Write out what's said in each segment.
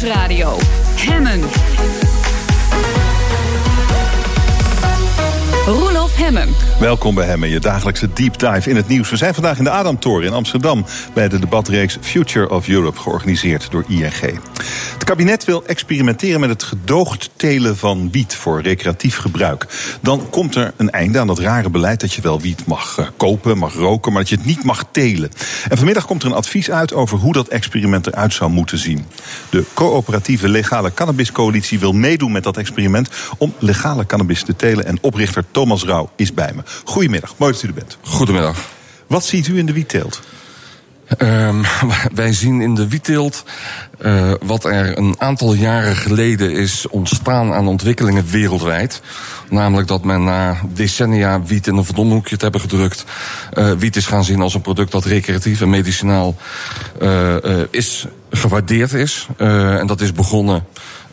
Nieuwsradio. Hemmen. Welkom bij Hemmen, je dagelijkse deep dive in het nieuws. We zijn vandaag in de Adamtoren in Amsterdam... bij de debatreeks Future of Europe, georganiseerd door ING. Het kabinet wil experimenteren met het gedoogd telen van wiet... voor recreatief gebruik. Dan komt er een einde aan dat rare beleid... dat je wel wiet mag eh, kopen, mag roken, maar dat je het niet mag telen. En vanmiddag komt er een advies uit over hoe dat experiment eruit zou moeten zien. De coöperatieve legale cannabiscoalitie wil meedoen met dat experiment... om legale cannabis te telen en oprichter Thomas Rauw is bij me. Goedemiddag, mooi dat u er bent. Goedemiddag. Wat ziet u in de wietteelt? Um, wij zien in de wietteelt uh, wat er een aantal jaren geleden is ontstaan aan ontwikkelingen wereldwijd. Namelijk dat men na decennia wiet in een verdomhoekje te hebben gedrukt, uh, wiet is gaan zien als een product dat recreatief en medicinaal uh, is gewaardeerd is. en dat is begonnen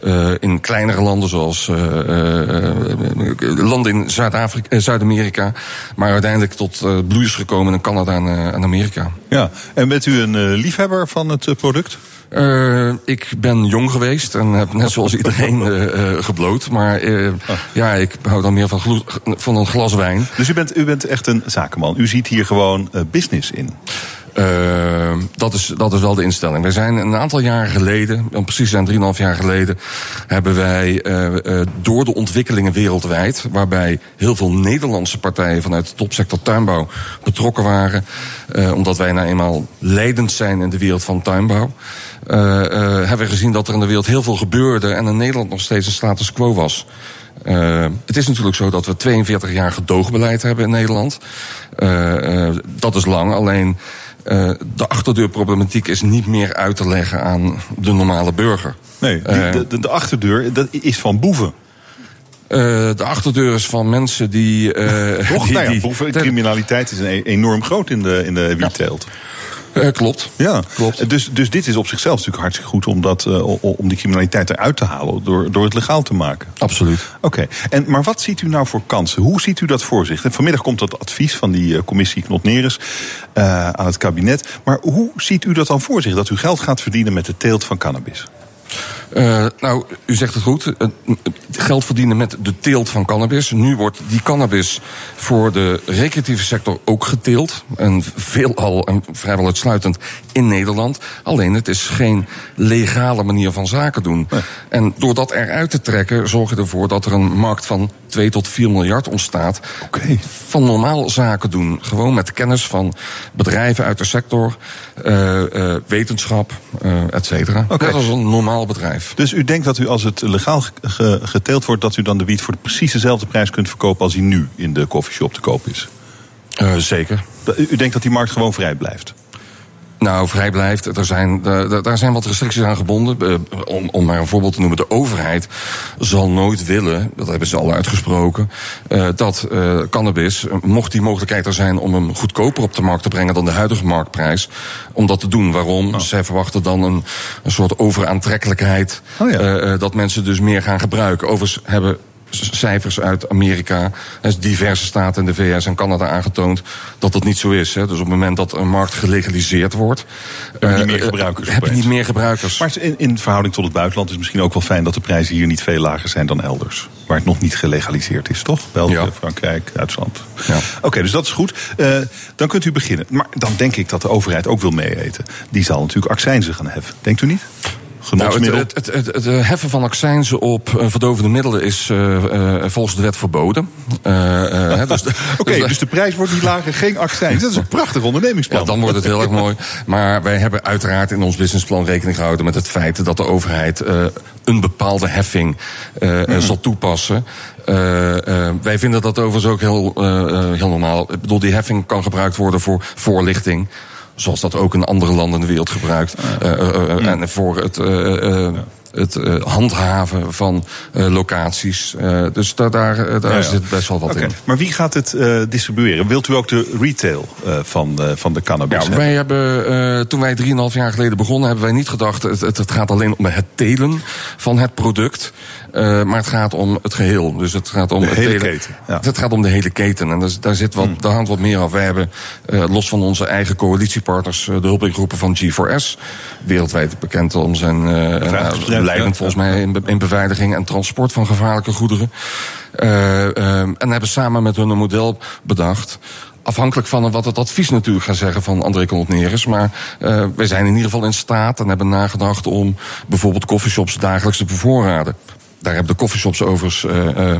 uh, in kleinere landen zoals uh, uh, landen in Zuid-Amerika. Maar uiteindelijk tot bloeiers gekomen in Canada en, en, Amerika. Ja, en bent u een liefhebber van het product? Uh, ik ben jong geweest en heb net zoals iedereen uh, gebloot. Maar oh. ja, ik hou dan meer van, van een glas wijn. Dus u bent, u bent echt een zakenman. U ziet hier gewoon business in. Uh, dat, is, dat is wel de instelling. Wij zijn een aantal jaren geleden, precies zijn 3,5 jaar geleden, hebben wij uh, door de ontwikkelingen wereldwijd, waarbij heel veel Nederlandse partijen vanuit de topsector tuinbouw betrokken waren, omdat wij nou eenmaal leidend zijn in de wereld van tuinbouw, hebben we gezien dat er in de wereld heel veel gebeurde en in Nederland nog steeds een status quo was. Het is natuurlijk zo dat we 42 jaar gedoogbeleid hebben in Nederland. Dat is lang, alleen uh, de achterdeurproblematiek is niet meer uit te leggen aan de normale burger. Nee, de, de, de achterdeur dat is van boeven. Uh, de achterdeur is van mensen die. Uh, Toch, die, nou ja, boeven, criminaliteit is een, e- enorm groot in de, in de wietteelt. Ja. Uh, klopt. Ja, klopt. Dus, dus dit is op zichzelf natuurlijk hartstikke goed om, dat, uh, om die criminaliteit eruit te halen door, door het legaal te maken. Absoluut. Oké, okay. maar wat ziet u nou voor kansen? Hoe ziet u dat voor zich? En vanmiddag komt dat advies van die uh, commissie Knot-Neres aan het kabinet. Maar hoe ziet u dat dan voor zich? Dat u geld gaat verdienen met de teelt van cannabis? Uh, nou, u zegt het goed. geld verdienen met de teelt van cannabis. Nu wordt die cannabis voor de recreatieve sector ook geteeld. En veelal en vrijwel uitsluitend in Nederland. Alleen het is geen legale manier van zaken doen. Nee. En door dat eruit te trekken, zorg je ervoor dat er een markt van 2 tot 4 miljard ontstaat. Okay. Van normaal zaken doen. Gewoon met kennis van bedrijven uit de sector, uh, uh, wetenschap, uh, et cetera. Okay. Net als een normaal bedrijf. Dus u denkt dat u als het legaal geteeld wordt, dat u dan de wiet voor precies dezelfde prijs kunt verkopen als die nu in de koffieshop te koop is? zeker. U denkt dat die markt gewoon vrij blijft? Nou, vrij blijft. Er zijn, daar zijn wat restricties aan gebonden. Om, om maar een voorbeeld te noemen. De overheid zal nooit willen, dat hebben ze al uitgesproken, uh, dat uh, cannabis, mocht die mogelijkheid er zijn om hem goedkoper op de markt te brengen dan de huidige marktprijs, om dat te doen. Waarom? Oh. Zij verwachten dan een, een soort overaantrekkelijkheid. Oh ja. uh, dat mensen dus meer gaan gebruiken. Overigens hebben cijfers uit Amerika, diverse staten in de VS en Canada aangetoond dat dat niet zo is. Hè. Dus op het moment dat een markt gelegaliseerd wordt, hebben niet meer gebruikers. Heb je niet meer gebruikers. Maar in, in verhouding tot het buitenland is het misschien ook wel fijn dat de prijzen hier niet veel lager zijn dan elders. Waar het nog niet gelegaliseerd is, toch? België, ja. Frankrijk, Duitsland. Ja. Oké, okay, dus dat is goed. Uh, dan kunt u beginnen. Maar dan denk ik dat de overheid ook wil meeeten. Die zal natuurlijk accijnzen gaan heffen. Denkt u niet? Nou, het, het, het, het, heffen van accijnzen op uh, verdovende middelen is uh, uh, volgens de wet verboden. dus Oké, okay, dus de prijs wordt niet lager, geen accijns. Dat is een prachtig ondernemingsplan. Ja, dan wordt het heel erg mooi. Maar wij hebben uiteraard in ons businessplan rekening gehouden met het feit dat de overheid een bepaalde heffing mm. zal toepassen. Uh, uh, wij vinden dat overigens ook heel, uh, heel normaal. Ik bedoel, die heffing kan gebruikt worden voor voorlichting zoals dat ook in andere landen in de wereld gebruikt. Uh, uh, uh, En voor het het handhaven van locaties. dus daar, daar, zit best wel wat in. Maar wie gaat het distribueren? Wilt u ook de retail van, van de cannabis? Ja, wij hebben, toen wij 3,5 jaar geleden begonnen, hebben wij niet gedacht: het, het, gaat alleen om het telen van het product. Maar het gaat om het geheel. Dus het gaat om de het hele keten. Ja. Het gaat om de hele keten. En daar, zit wat, hmm. daar hangt wat meer af. Wij hebben, los van onze eigen coalitiepartners, de hulpingroepen van G4S, wereldwijd bekend om zijn uh, leidend volgens mij in, in, beveiliging en transport van gevaarlijke goederen. Uh, en hebben samen met hun een model bedacht afhankelijk van wat het advies natuurlijk gaat zeggen van André Contneris. Maar uh, wij zijn in ieder geval in staat en hebben nagedacht om bijvoorbeeld coffeeshops dagelijks te bevoorraden. Daar hebben de coffeeshops overigens, uh, uh,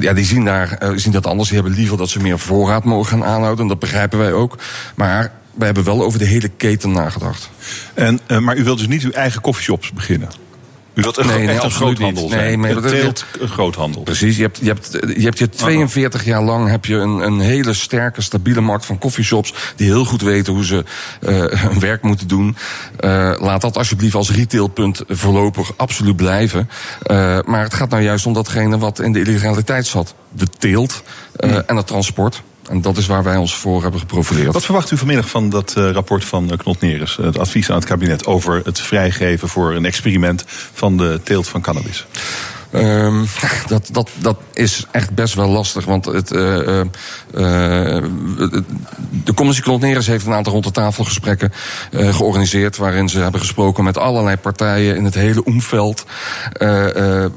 ja, die zien, daar, zien dat anders. Die hebben liever dat ze meer voorraad mogen gaan aanhouden. Dat begrijpen wij ook. Maar wij hebben wel over de hele keten nagedacht. En, maar u wilt dus niet uw eigen coffeeshops beginnen? U wilt een, nee, nee, een groothandel zijn. Nee, maar dat teelt een groothandel. Precies. Je hebt je, hebt, je, hebt je 42 jaar lang heb je een, een hele sterke, stabiele markt van coffeeshops. Die heel goed weten hoe ze uh, hun werk moeten doen. Uh, laat dat alsjeblieft als retailpunt voorlopig absoluut blijven. Uh, maar het gaat nou juist om datgene wat in de illegaliteit zat. De teelt mm. en het transport. En dat is waar wij ons voor hebben geprofileerd. Wat verwacht u vanmiddag van dat uh, rapport van uh, Knot Neres, het advies aan het kabinet over het vrijgeven voor een experiment van de teelt van cannabis? Um, dat, dat, dat is echt best wel lastig. Want het, uh, uh, de commissie Klontneres heeft een aantal rond de tafel gesprekken georganiseerd. Waarin ze hebben gesproken met allerlei partijen in het hele omveld.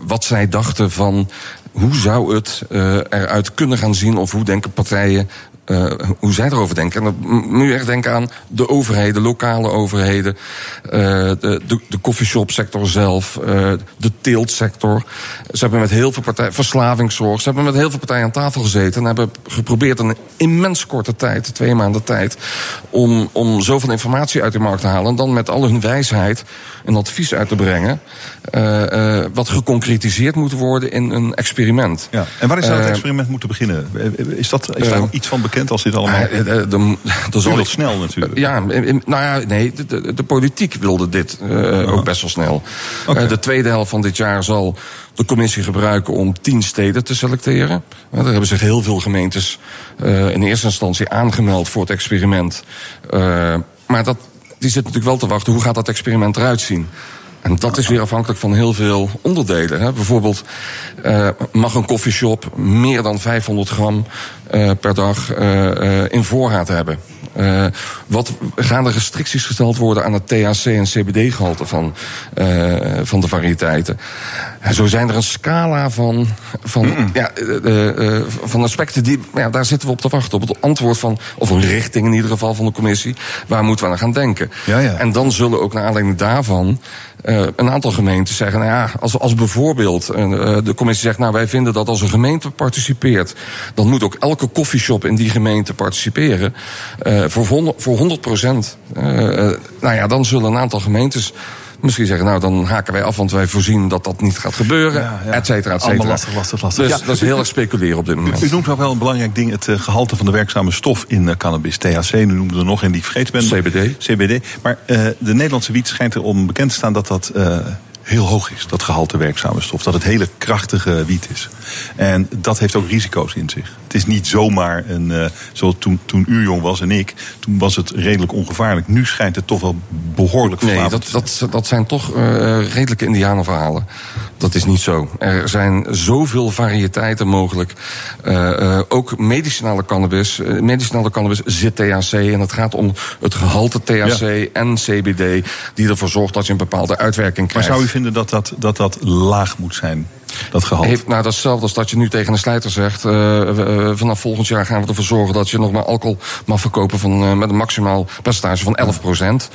wat zij dachten van hoe zou het uh, eruit kunnen gaan zien of hoe denken partijen uh, hoe zij erover denken. En dan moet je echt denken aan de overheden, lokale overheden, uh, de, de, de coffeeshopsector zelf, uh, de teeltsector. Ze hebben met heel veel partijen, verslavingszorg, ze hebben met heel veel partijen aan tafel gezeten en hebben geprobeerd in een immens korte tijd, twee maanden tijd, om, om zoveel informatie uit de markt te halen en dan met al hun wijsheid een advies uit te brengen, wat geconcretiseerd moet worden in een experiment. Ja. En waar is dat experiment moeten beginnen? Is, dat, is daar iets van bekend? Als dit allemaal. Uh, de, de, de, snel natuurlijk. Ja, nou ja, nee, de, de politiek wilde dit uh, ook best wel snel. Okay. Uh, de tweede helft van dit jaar zal de commissie gebruiken om tien steden te selecteren. daar hebben zich heel veel gemeentes in eerste instantie aangemeld voor het experiment. maar dat, die zit natuurlijk wel te wachten. Hoe gaat dat experiment eruit zien? En dat is weer afhankelijk van heel veel onderdelen. Hè. Bijvoorbeeld uh, mag een koffieshop meer dan 500 gram uh, per dag uh, in voorraad hebben. Wat gaan er restricties gesteld worden aan het THC en CBD-gehalte van, van de variëteiten? En zo zijn er een scala van, van, mm ja, van aspecten die. Ja, daar zitten we op te wachten. Op het antwoord van. Of een richting in ieder geval van de commissie. Waar moeten we aan gaan denken? Ja, ja. En dan zullen ook naar aanleiding daarvan. Een aantal gemeenten zeggen, nou ja, als, als bijvoorbeeld de commissie zegt, nou wij vinden dat als een gemeente participeert, dan moet ook elke koffieshop in die gemeente participeren. Uh, voor, 100, voor 100 procent. Uh, nou ja, dan zullen een aantal gemeentes misschien zeggen, nou dan haken wij af, want wij voorzien dat dat niet gaat gebeuren, ja, ja. et cetera, et cetera. lastig, lastig, lastig. Dus dat is heel erg speculeren op dit moment. U, noemt ook wel een belangrijk ding, het uh, gehalte van de werkzame stof in uh, cannabis. THC, nu noemde er nog en die vergeten ben. CBD. CBD. Maar uh, de Nederlandse wiet schijnt erom bekend te staan dat dat heel hoog is, dat gehalte werkzame stof. Dat het hele krachtige wiet is. En dat heeft ook risico's in zich. Het is niet zomaar een, uh, zoals toen, toen u jong was en ik, toen was het redelijk ongevaarlijk. Nu schijnt het toch wel behoorlijk Nee, dat, dat, dat zijn toch uh, redelijke indianenverhalen. Dat is niet zo. Er zijn zoveel variëteiten mogelijk. Uh, ook medicinale cannabis. medicinale cannabis zit THC en het gaat om het gehalte THC en CBD die ervoor zorgt dat je een bepaalde uitwerking krijgt. Maar zou u vinden dat dat, dat, dat laag moet zijn? Dat gehalte? Heeft, nou, dat is hetzelfde als dat je nu tegen een slijter zegt... Uh, vanaf volgend jaar gaan we ervoor zorgen dat je nog maar alcohol mag verkopen... Van, uh, met een maximaal percentage van 11 procent.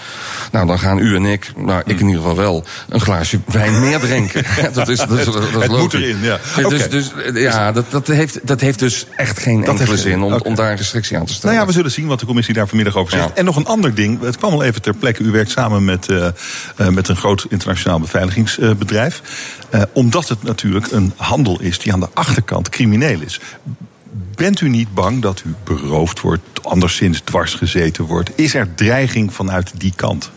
Nou, dan gaan u en ik, nou, ik in ieder geval wel... een glaasje wijn meer drinken. dat is, dat is, dat is moet erin, ja. Dus, dus ja, dat, dat, heeft, dat heeft dus echt geen dat enkele zin om, om daar een restrictie aan te stellen. Nou ja, we zullen zien wat de commissie daar vanmiddag over zegt. Ja. En nog een ander ding, het kwam al even ter plekke. U werkt samen met, met een groot internationaal beveiligingsbedrijf. Uh, omdat het natuurlijk een handel is die aan de achterkant crimineel is. Bent u niet bang dat u beroofd wordt, anderszins dwars gezeten wordt? Is er dreiging vanuit die kant?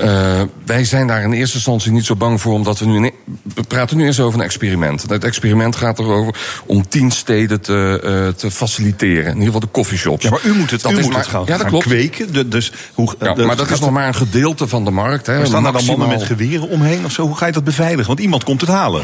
Uh, wij zijn daar in eerste instantie niet zo bang voor, omdat we nu. We praten nu eens over een experiment. Het experiment gaat erover om tien steden te, uh, te faciliteren. In ieder geval de coffeeshops. Ja, maar u moet het, dat u moet maar, het gaan, ja, dat klopt. kweken. Dus hoe, ja, maar dat is nog maar een gedeelte van de markt. Hè. Maar staan daar dan mannen met geweren omheen of zo? Hoe ga je dat beveiligen? Want iemand komt het halen.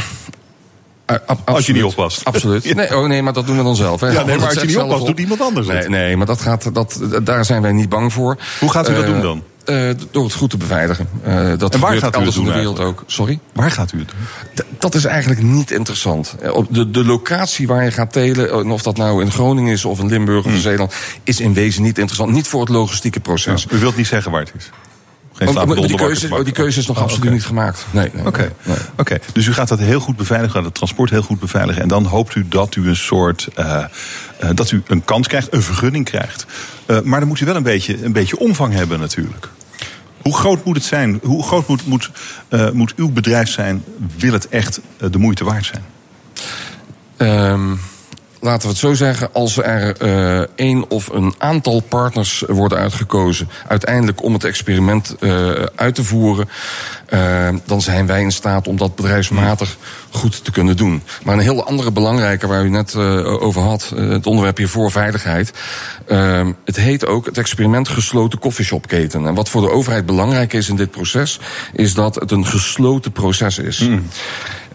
Uh, als je niet oppast. Absoluut. Nee, oh nee, maar dat doen we dan zelf. Hè. Ja, nee, maar als je niet oppast, doet iemand anders nee, Nee, maar dat gaat, dat, daar zijn wij niet bang voor. Hoe gaat u dat doen dan? Uh, door het goed te beveiligen. Uh, dat en waar gaat u het doen? in de wereld ook. Sorry? Waar gaat u het doen? dat is eigenlijk niet interessant. Op de, de locatie waar je gaat telen, of dat nou in Groningen is of in Limburg of in hmm. Zeeland, is in wezen niet interessant. Niet voor het logistieke proces. Ja, u wilt niet zeggen waar het is? Geen oh, die, keuze, oh, die keuze is nog oh, absoluut niet gemaakt. Nee, nee, Oké, nee. okay. dus u gaat dat heel goed beveiligen, gaat het transport heel goed beveiligen. En dan hoopt u dat u een soort. Uh, uh, dat u een kans krijgt, een vergunning krijgt. Uh, maar dan moet u wel een beetje, een beetje omvang hebben, natuurlijk. Hoe groot moet het zijn? Hoe groot moet, moet, uh, moet uw bedrijf zijn? Wil het echt de moeite waard zijn? Um laten we het zo zeggen, als er uh, één of een aantal partners worden uitgekozen, uiteindelijk om het experiment uh, uit te voeren, uh, dan zijn wij in staat om dat bedrijfsmatig goed te kunnen doen. Maar een heel andere belangrijke waar u net over had, het onderwerp hiervoor veiligheid. het heet ook het experiment gesloten koffieshopketen. En wat voor de overheid belangrijk is in dit proces, is dat het een gesloten proces is. Mm.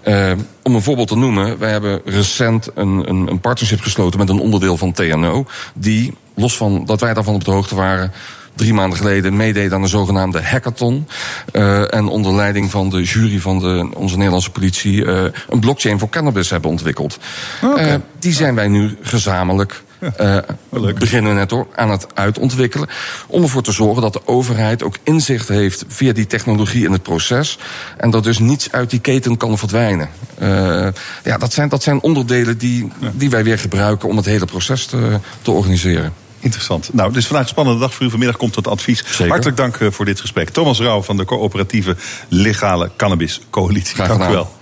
Uh, om een voorbeeld te noemen, wij hebben recent een, een, een partnership gesloten met een onderdeel van TNO. Die, los van dat wij daarvan op de hoogte waren, drie maanden geleden meedeed aan de zogenaamde hackathon. Uh, en onder leiding van de jury van de, onze Nederlandse politie uh, een blockchain voor cannabis hebben ontwikkeld. Okay. Uh, die zijn wij nu gezamenlijk uh, beginnen net hoor, aan het uitontwikkelen. Om ervoor te zorgen dat de overheid ook inzicht heeft via die technologie in het proces. En dat dus niets uit die keten kan verdwijnen. Uh, ja, dat zijn, dat zijn onderdelen die, die wij weer gebruiken om het hele proces te, te organiseren. Interessant. Nou, dus vandaag een spannende dag voor u. Vanmiddag komt het advies. Zeker. Hartelijk dank eh, voor dit gesprek. Thomas Rauw van de coöperatieve Legale Cannabis Coalitie. Graag dank u wel.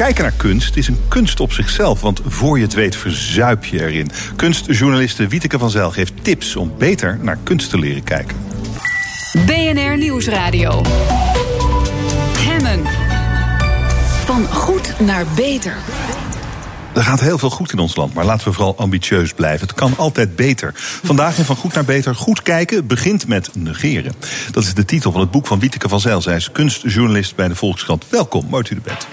Kijken naar kunst is een kunst op zichzelf, want voor je het weet verzuip je erin. Kunstjournaliste Wieteke van Zijl geeft tips om beter naar kunst te leren kijken. BNR Nieuwsradio. Hemmen. Van goed naar beter. Er gaat heel veel goed in ons land, maar laten we vooral ambitieus blijven. Het kan altijd beter. Vandaag in Van Goed naar Beter. Goed kijken begint met negeren. Dat is de titel van het boek van Wieteke van Zijl. Zij is kunstjournalist bij de Volkskrant. Welkom, mooi u er bent.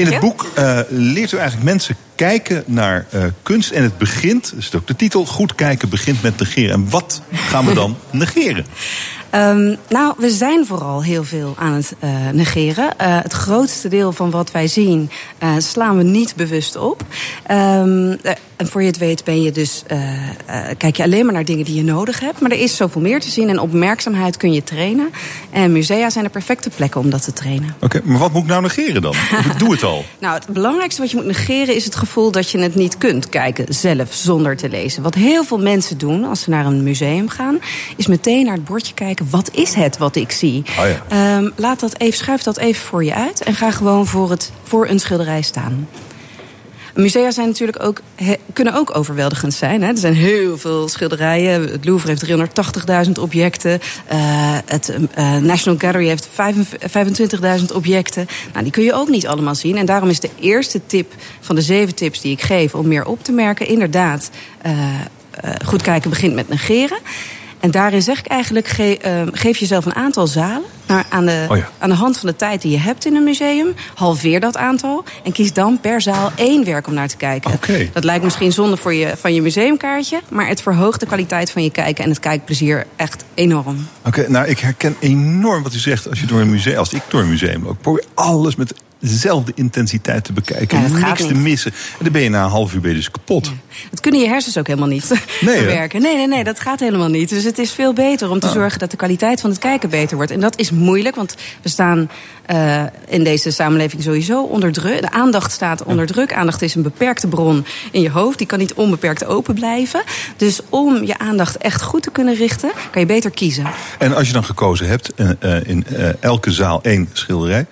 In het boek uh, leert u eigenlijk mensen kijken naar uh, kunst. En het begint, dat is ook de titel, goed kijken begint met negeren. En wat gaan we dan negeren? Um, nou, we zijn vooral heel veel aan het uh, negeren. Uh, het grootste deel van wat wij zien uh, slaan we niet bewust op. Um, en voor je het weet ben je dus, kijk je alleen maar naar dingen die je nodig hebt. Maar er is zoveel meer te zien en opmerkzaamheid kun je trainen. En musea zijn de perfecte plekken om dat te trainen. Oké, okay, maar wat moet ik nou negeren dan? ik doe het al. nou, het belangrijkste wat je moet negeren is het gevoel dat je het niet kunt kijken zelf zonder te lezen. Wat heel veel mensen doen als ze naar een museum gaan, is meteen naar het bordje kijken wat is het wat ik zie? Oh ja. um, laat dat even, schuif dat even voor je uit en ga gewoon voor, het, voor een schilderij staan. Musea zijn natuurlijk ook, he, kunnen ook overweldigend zijn. Hè. Er zijn heel veel schilderijen. Het Louvre heeft 380.000 objecten. Uh, het uh, National Gallery heeft 25.000 objecten. Nou, die kun je ook niet allemaal zien. En daarom is de eerste tip van de zeven tips die ik geef om meer op te merken, inderdaad, uh, goed kijken begint met negeren. En daarin zeg ik eigenlijk, ge, uh, geef jezelf een aantal zalen. Naar, aan, de, oh ja. aan de hand van de tijd die je hebt in een museum. Halveer dat aantal. En kies dan per zaal één werk om naar te kijken. Okay. Dat lijkt misschien zonde voor je, van je museumkaartje. Maar het verhoogt de kwaliteit van je kijken en het kijkplezier echt enorm. Oké, okay, nou ik herken enorm wat u zegt als je door een museum, als ik door een museum ook probeer alles met dezelfde intensiteit te bekijken. Ja, niks te missen. En dan ben je na een half uur ben je dus kapot. Ja. Dat kunnen je hersens ook helemaal niet nee, verwerken. Nee, nee, nee, dat gaat helemaal niet. Dus het is veel beter om te ah. zorgen dat de kwaliteit van het kijken beter wordt. En dat is moeilijk, want we staan uh, in deze samenleving sowieso onder druk. De aandacht staat onder druk. Aandacht is een beperkte bron in je hoofd. Die kan niet onbeperkt open blijven. Dus om je aandacht echt goed te kunnen richten, kan je beter kiezen. En als je dan gekozen hebt uh, in uh, elke zaal één schilderij,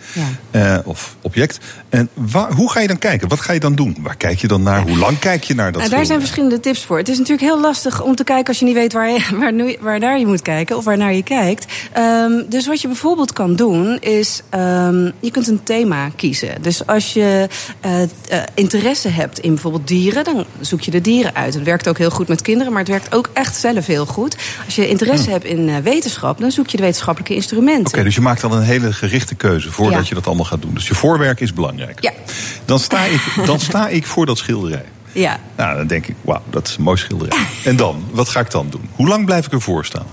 ja. of object. En waar, hoe ga je dan kijken? Wat ga je dan doen? Waar kijk je dan naar? Hoe lang kijk je naar dat nou, Daar zijn verschillende tips voor. Het is natuurlijk heel lastig om te kijken als je niet weet waar, je, waar, waar naar je moet kijken of waar naar je kijkt. Um, dus wat je bijvoorbeeld kan doen is, um, je kunt een thema kiezen. Dus als je uh, uh, interesse hebt in bijvoorbeeld dieren, dan zoek je de dieren uit. Het werkt ook heel goed met kinderen, maar het werkt ook echt zelf heel goed. Als je interesse hm. hebt in uh, wetenschap, dan zoek je de wetenschappelijke instrumenten. Oké, okay, dus je maakt dan een hele gerichte keuze voordat ja. je dat allemaal gaat doen. Dus je voorwerk is belangrijk. Ja. Dan sta ik, dan sta ik voor dat schilderij. Ja. Nou, dan denk ik, wauw, dat is een mooi schilderij. En dan, wat ga ik dan doen? Hoe lang blijf ik ervoor staan?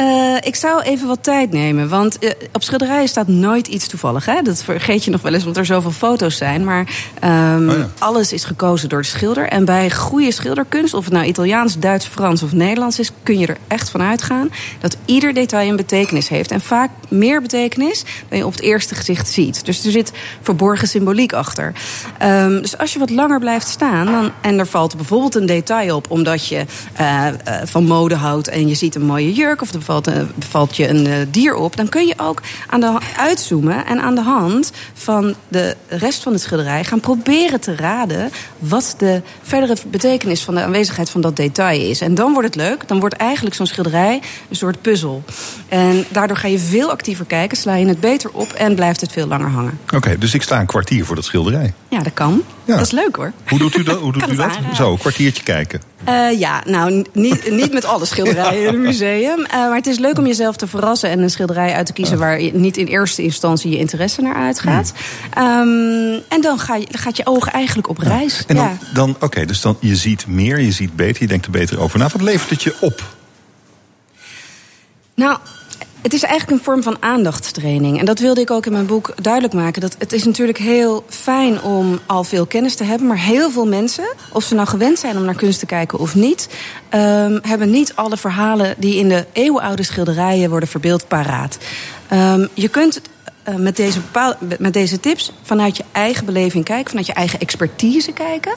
Uh, ik zou even wat tijd nemen. Want uh, op schilderijen staat nooit iets toevallig. Hè? Dat vergeet je nog wel eens, omdat er zoveel foto's zijn. Maar um, oh ja. alles is gekozen door de schilder. En bij goede schilderkunst, of het nou Italiaans, Duits, Frans of Nederlands is, kun je er echt van uitgaan dat ieder detail een betekenis heeft. En vaak meer betekenis dan je op het eerste gezicht ziet. Dus er zit verborgen symboliek achter. Um, dus als je wat langer blijft staan, dan, en er valt bijvoorbeeld een detail op, omdat je uh, van mode houdt en je ziet een mooie jurk of de bevalt, bevalt je een uh, dier op, dan kun je ook aan de, uitzoomen en aan de hand van de rest van het schilderij gaan proberen te raden wat de verdere betekenis van de aanwezigheid van dat detail is. En dan wordt het leuk. Dan wordt eigenlijk zo'n schilderij een soort puzzel. En daardoor ga je veel actiever kijken, sla je het beter op en blijft het veel langer hangen. Oké, okay, dus ik sta een kwartier voor dat schilderij. Ja, dat kan. Ja. Dat is leuk hoor. Hoe doet u dat? Hoe doet u dat? Zo, een kwartiertje kijken. Uh, ja, nou, niet, niet met alle schilderijen in het museum. Uh, maar het is leuk om jezelf te verrassen en een schilderij uit te kiezen waar je niet in eerste instantie je interesse naar uitgaat. Um, en dan ga je, gaat je oog eigenlijk op reis. Ja. En dan, dan oké, okay, dus dan je ziet meer, je ziet beter, je denkt er beter over na. Wat levert het je op? Nou, het is eigenlijk een vorm van aandachtstraining. En dat wilde ik ook in mijn boek duidelijk maken. Dat het is natuurlijk heel fijn om al veel kennis te hebben. Maar heel veel mensen, of ze nou gewend zijn om naar kunst te kijken of niet... Um, hebben niet alle verhalen die in de eeuwenoude schilderijen worden verbeeld paraat. Um, je kunt uh, met, deze met deze tips vanuit je eigen beleving kijken, vanuit je eigen expertise kijken.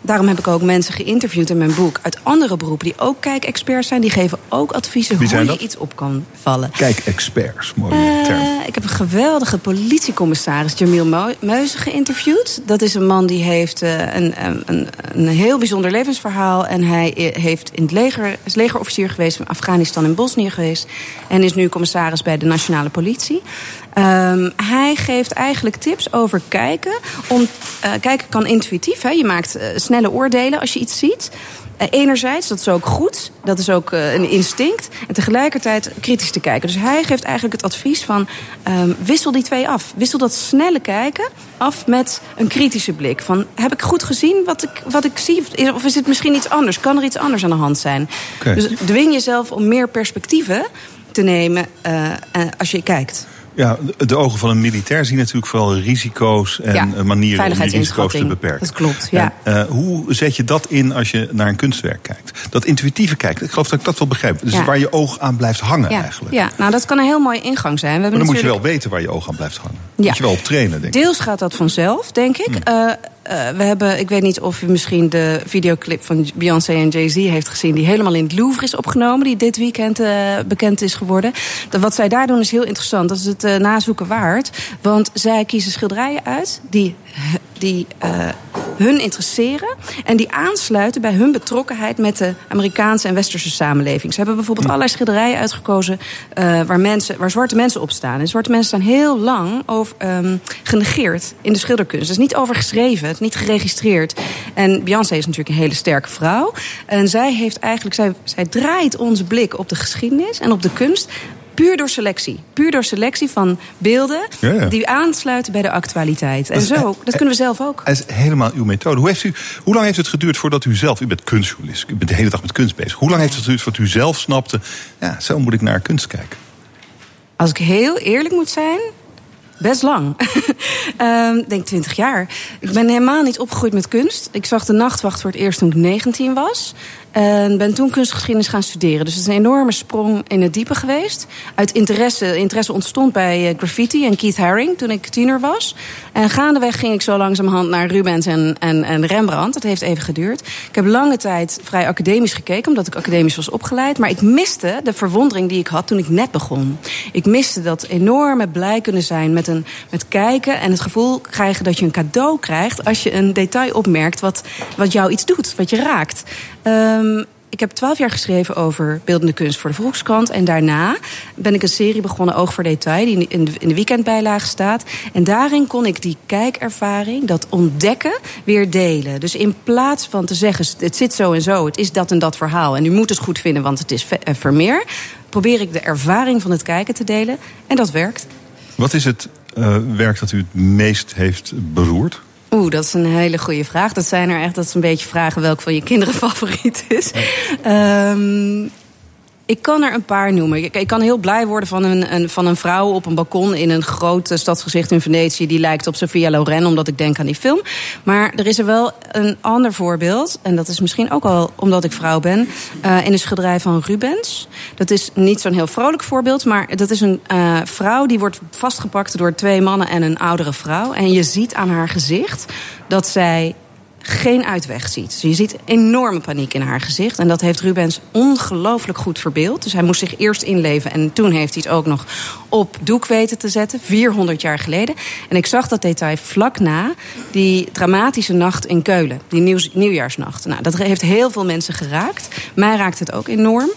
Daarom heb ik ook mensen geïnterviewd in mijn boek uit andere beroepen die ook kijkexperts zijn. Die geven ook adviezen hoe je dat? iets op kan vallen. Kijkexperts, mooie uh, term. Ik heb een geweldige politiecommissaris, Jamil Meuzen, geïnterviewd. Dat is een man die heeft uh, een, een, een heel bijzonder levensverhaal. En hij heeft in het leger, is legerofficier geweest in Afghanistan en Bosnië geweest. En is nu commissaris bij de Nationale Politie. Um, hij geeft eigenlijk tips over kijken. Om, uh, kijken kan intuïtief. Hè. Je maakt uh, snelle oordelen als je iets ziet. Uh, enerzijds, dat is ook goed. Dat is ook een instinct. En tegelijkertijd kritisch te kijken. Dus hij geeft eigenlijk het advies van... Um, wissel die twee af. Wissel dat snelle kijken af met een kritische blik. Van, heb ik goed gezien wat ik, wat ik zie? Of is het misschien iets anders? Kan er iets anders aan de hand zijn? Okay. Dus dwing jezelf om meer perspectieven te nemen als je kijkt. Ja, de ogen van een militair zien natuurlijk vooral risico's en ja, manieren om die risico's te beperken. Dat klopt, ja. En, uh, hoe zet je dat in als je naar een kunstwerk kijkt? Dat intuïtieve kijken, ik geloof dat ik dat wel begrijp. Dus ja. waar je oog aan blijft hangen ja. eigenlijk. Ja, nou dat kan een heel mooie ingang zijn. We maar dan natuurlijk... moet je wel weten waar je oog aan blijft hangen. Ja. Moet je wel op trainen, denk ik. Deels gaat dat vanzelf, denk ik. Hmm. Uh, uh, we hebben, ik weet niet of u misschien de videoclip van Beyoncé en Jay-Z heeft gezien, die helemaal in het Louvre is opgenomen, die dit weekend uh, bekend is geworden. De, wat zij daar doen is heel interessant. Dat is het uh, nazoeken waard. Want zij kiezen schilderijen uit die, die hun interesseren en die aansluiten bij hun betrokkenheid met de Amerikaanse en westerse samenleving. Ze hebben bijvoorbeeld allerlei schilderijen uitgekozen waar, mensen, waar zwarte mensen op staan. En zwarte mensen staan heel lang over, um, genegeerd in de schilderkunst. Dat is niet over geschreven niet geregistreerd. En Beyoncé is natuurlijk een hele sterke vrouw. En zij heeft eigenlijk, zij, zij draait onze blik op de geschiedenis en op de kunst puur door selectie. Puur door selectie van beelden ja, ja. die aansluiten bij de actualiteit. En dat zo, dat kunnen we zelf ook. Dat is helemaal uw methode. Hoe, heeft u, hoe lang heeft het geduurd voordat u zelf... U bent kunstjournalist, u bent de hele dag met kunst bezig. Hoe lang heeft het geduurd voordat u zelf snapte... ja, zo moet ik naar kunst kijken? Als ik heel eerlijk moet zijn... Best lang. um, denk 20 jaar. Ik ben helemaal niet opgegroeid met kunst. Ik zag de nachtwacht voor het eerst toen ik 19 was. En ben toen kunstgeschiedenis gaan studeren. Dus het is een enorme sprong in het diepe geweest. Uit interesse, interesse ontstond bij eh, graffiti en Keith Haring toen ik tiener was. En gaandeweg ging ik zo langzamerhand naar Rubens en, en, en Rembrandt. Dat heeft even geduurd. Ik heb lange tijd vrij academisch gekeken, omdat ik academisch was opgeleid. Maar ik miste de verwondering die ik had toen ik net begon. Ik miste dat enorme blij kunnen zijn met, met kijken en het gevoel krijgen dat je een cadeau krijgt als je een detail opmerkt wat, wat jou iets doet, wat je raakt. Um, ik heb twaalf jaar geschreven over beeldende kunst voor de Volkskrant. En daarna ben ik een serie begonnen, Oog voor Detail, die in de, in de weekendbijlage staat. En daarin kon ik die kijkervaring, dat ontdekken, weer delen. Dus in plaats van te zeggen, het zit zo en zo, het is dat en dat verhaal. En u moet het goed vinden, want het is eh, Vermeer. Probeer ik de ervaring van het kijken te delen. En dat werkt. Wat is het uh, werk dat u het meest heeft beroerd? Oeh, dat is een hele goede vraag. Dat zijn er echt, dat is een beetje vragen welk van je kinderen favoriet is. Ja. Um, ik kan er een paar noemen. Ik, kan heel blij worden van een, een, van een vrouw op een balkon in een groot stadsgezicht in Venetië. Die lijkt op Sophia Loren, omdat ik denk aan die film. Maar er is er wel een ander voorbeeld. En dat is misschien ook al omdat ik vrouw ben. Uh, in de schilderij van Rubens. Dat is niet zo'n heel vrolijk voorbeeld. Maar dat is een uh, vrouw die wordt vastgepakt door twee mannen en een oudere vrouw. En je ziet aan haar gezicht dat zij geen uitweg ziet. Dus je ziet enorme paniek in haar gezicht. En dat heeft Rubens ongelooflijk goed verbeeld. Dus hij moest zich eerst inleven en toen heeft hij het ook nog op doek weten te zetten. 400 jaar geleden. En ik zag dat detail vlak na die dramatische nacht in Keulen. Die nieuw, nieuwjaarsnacht. Nou, dat heeft heel veel mensen geraakt. Mij raakt het ook enorm.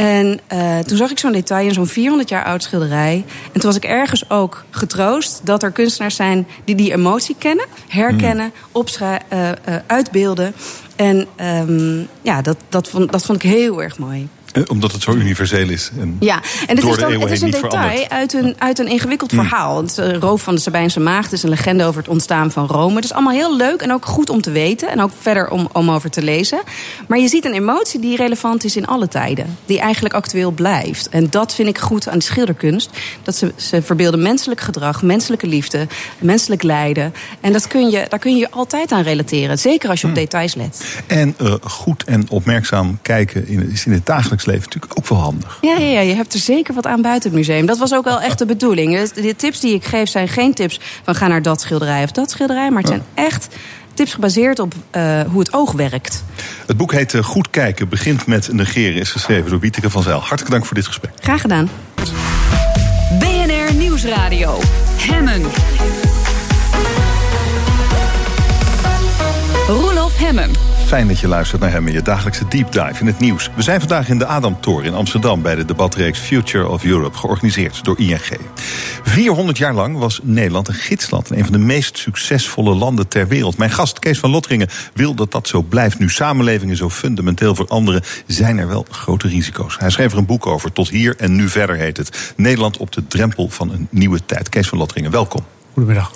En uh, toen zag ik zo'n detail in zo'n 400 jaar oud schilderij. En toen was ik ergens ook getroost dat er kunstenaars zijn die die emotie kennen, herkennen, mm. opschrijven, uh, uh, uitbeelden. En um, ja, dat, dat, vond, dat vond ik heel erg mooi. Eh, omdat het zo universeel is. En ja, en het is, dan, het is een detail uit een, uit een ingewikkeld hmm. verhaal. Het uh, Roof van de Sabijnse Maagd is een legende over het ontstaan van Rome. Het is allemaal heel leuk en ook goed om te weten. En ook verder om, om over te lezen. Maar je ziet een emotie die relevant is in alle tijden. Die eigenlijk actueel blijft. En dat vind ik goed aan de schilderkunst. Dat ze, ze verbeelden menselijk gedrag, menselijke liefde, menselijk lijden. En dat kun je, daar kun je je altijd aan relateren. Zeker als je op hmm. details let. En uh, goed en opmerkzaam kijken in, is in het dagelijks leven natuurlijk ook wel handig. Ja, ja, ja, je hebt er zeker wat aan buiten het museum. Dat was ook wel echt de bedoeling. De tips die ik geef zijn geen tips van ga naar dat schilderij of dat schilderij. Maar het zijn echt tips gebaseerd op uh, hoe het oog werkt. Het boek heet uh, Goed Kijken, begint met negeren. Is geschreven door Wieteke van Zijl. Hartelijk dank voor dit gesprek. Graag gedaan. BNR Nieuwsradio. Hemmen. Roelof Hemmen. Fijn dat je luistert naar hem in je dagelijkse deep dive in het nieuws. We zijn vandaag in de Adamtor in Amsterdam bij de debatreeks Future of Europe, georganiseerd door ING. 400 jaar lang was Nederland een gidsland en een van de meest succesvolle landen ter wereld. Mijn gast Kees van Lotteringen wil dat dat zo blijft. Nu samenlevingen zo fundamenteel veranderen, zijn er wel grote risico's. Hij schreef er een boek over, Tot hier en nu verder heet het. Nederland op de drempel van een nieuwe tijd. Kees van Lotteringen, welkom. Goedemiddag.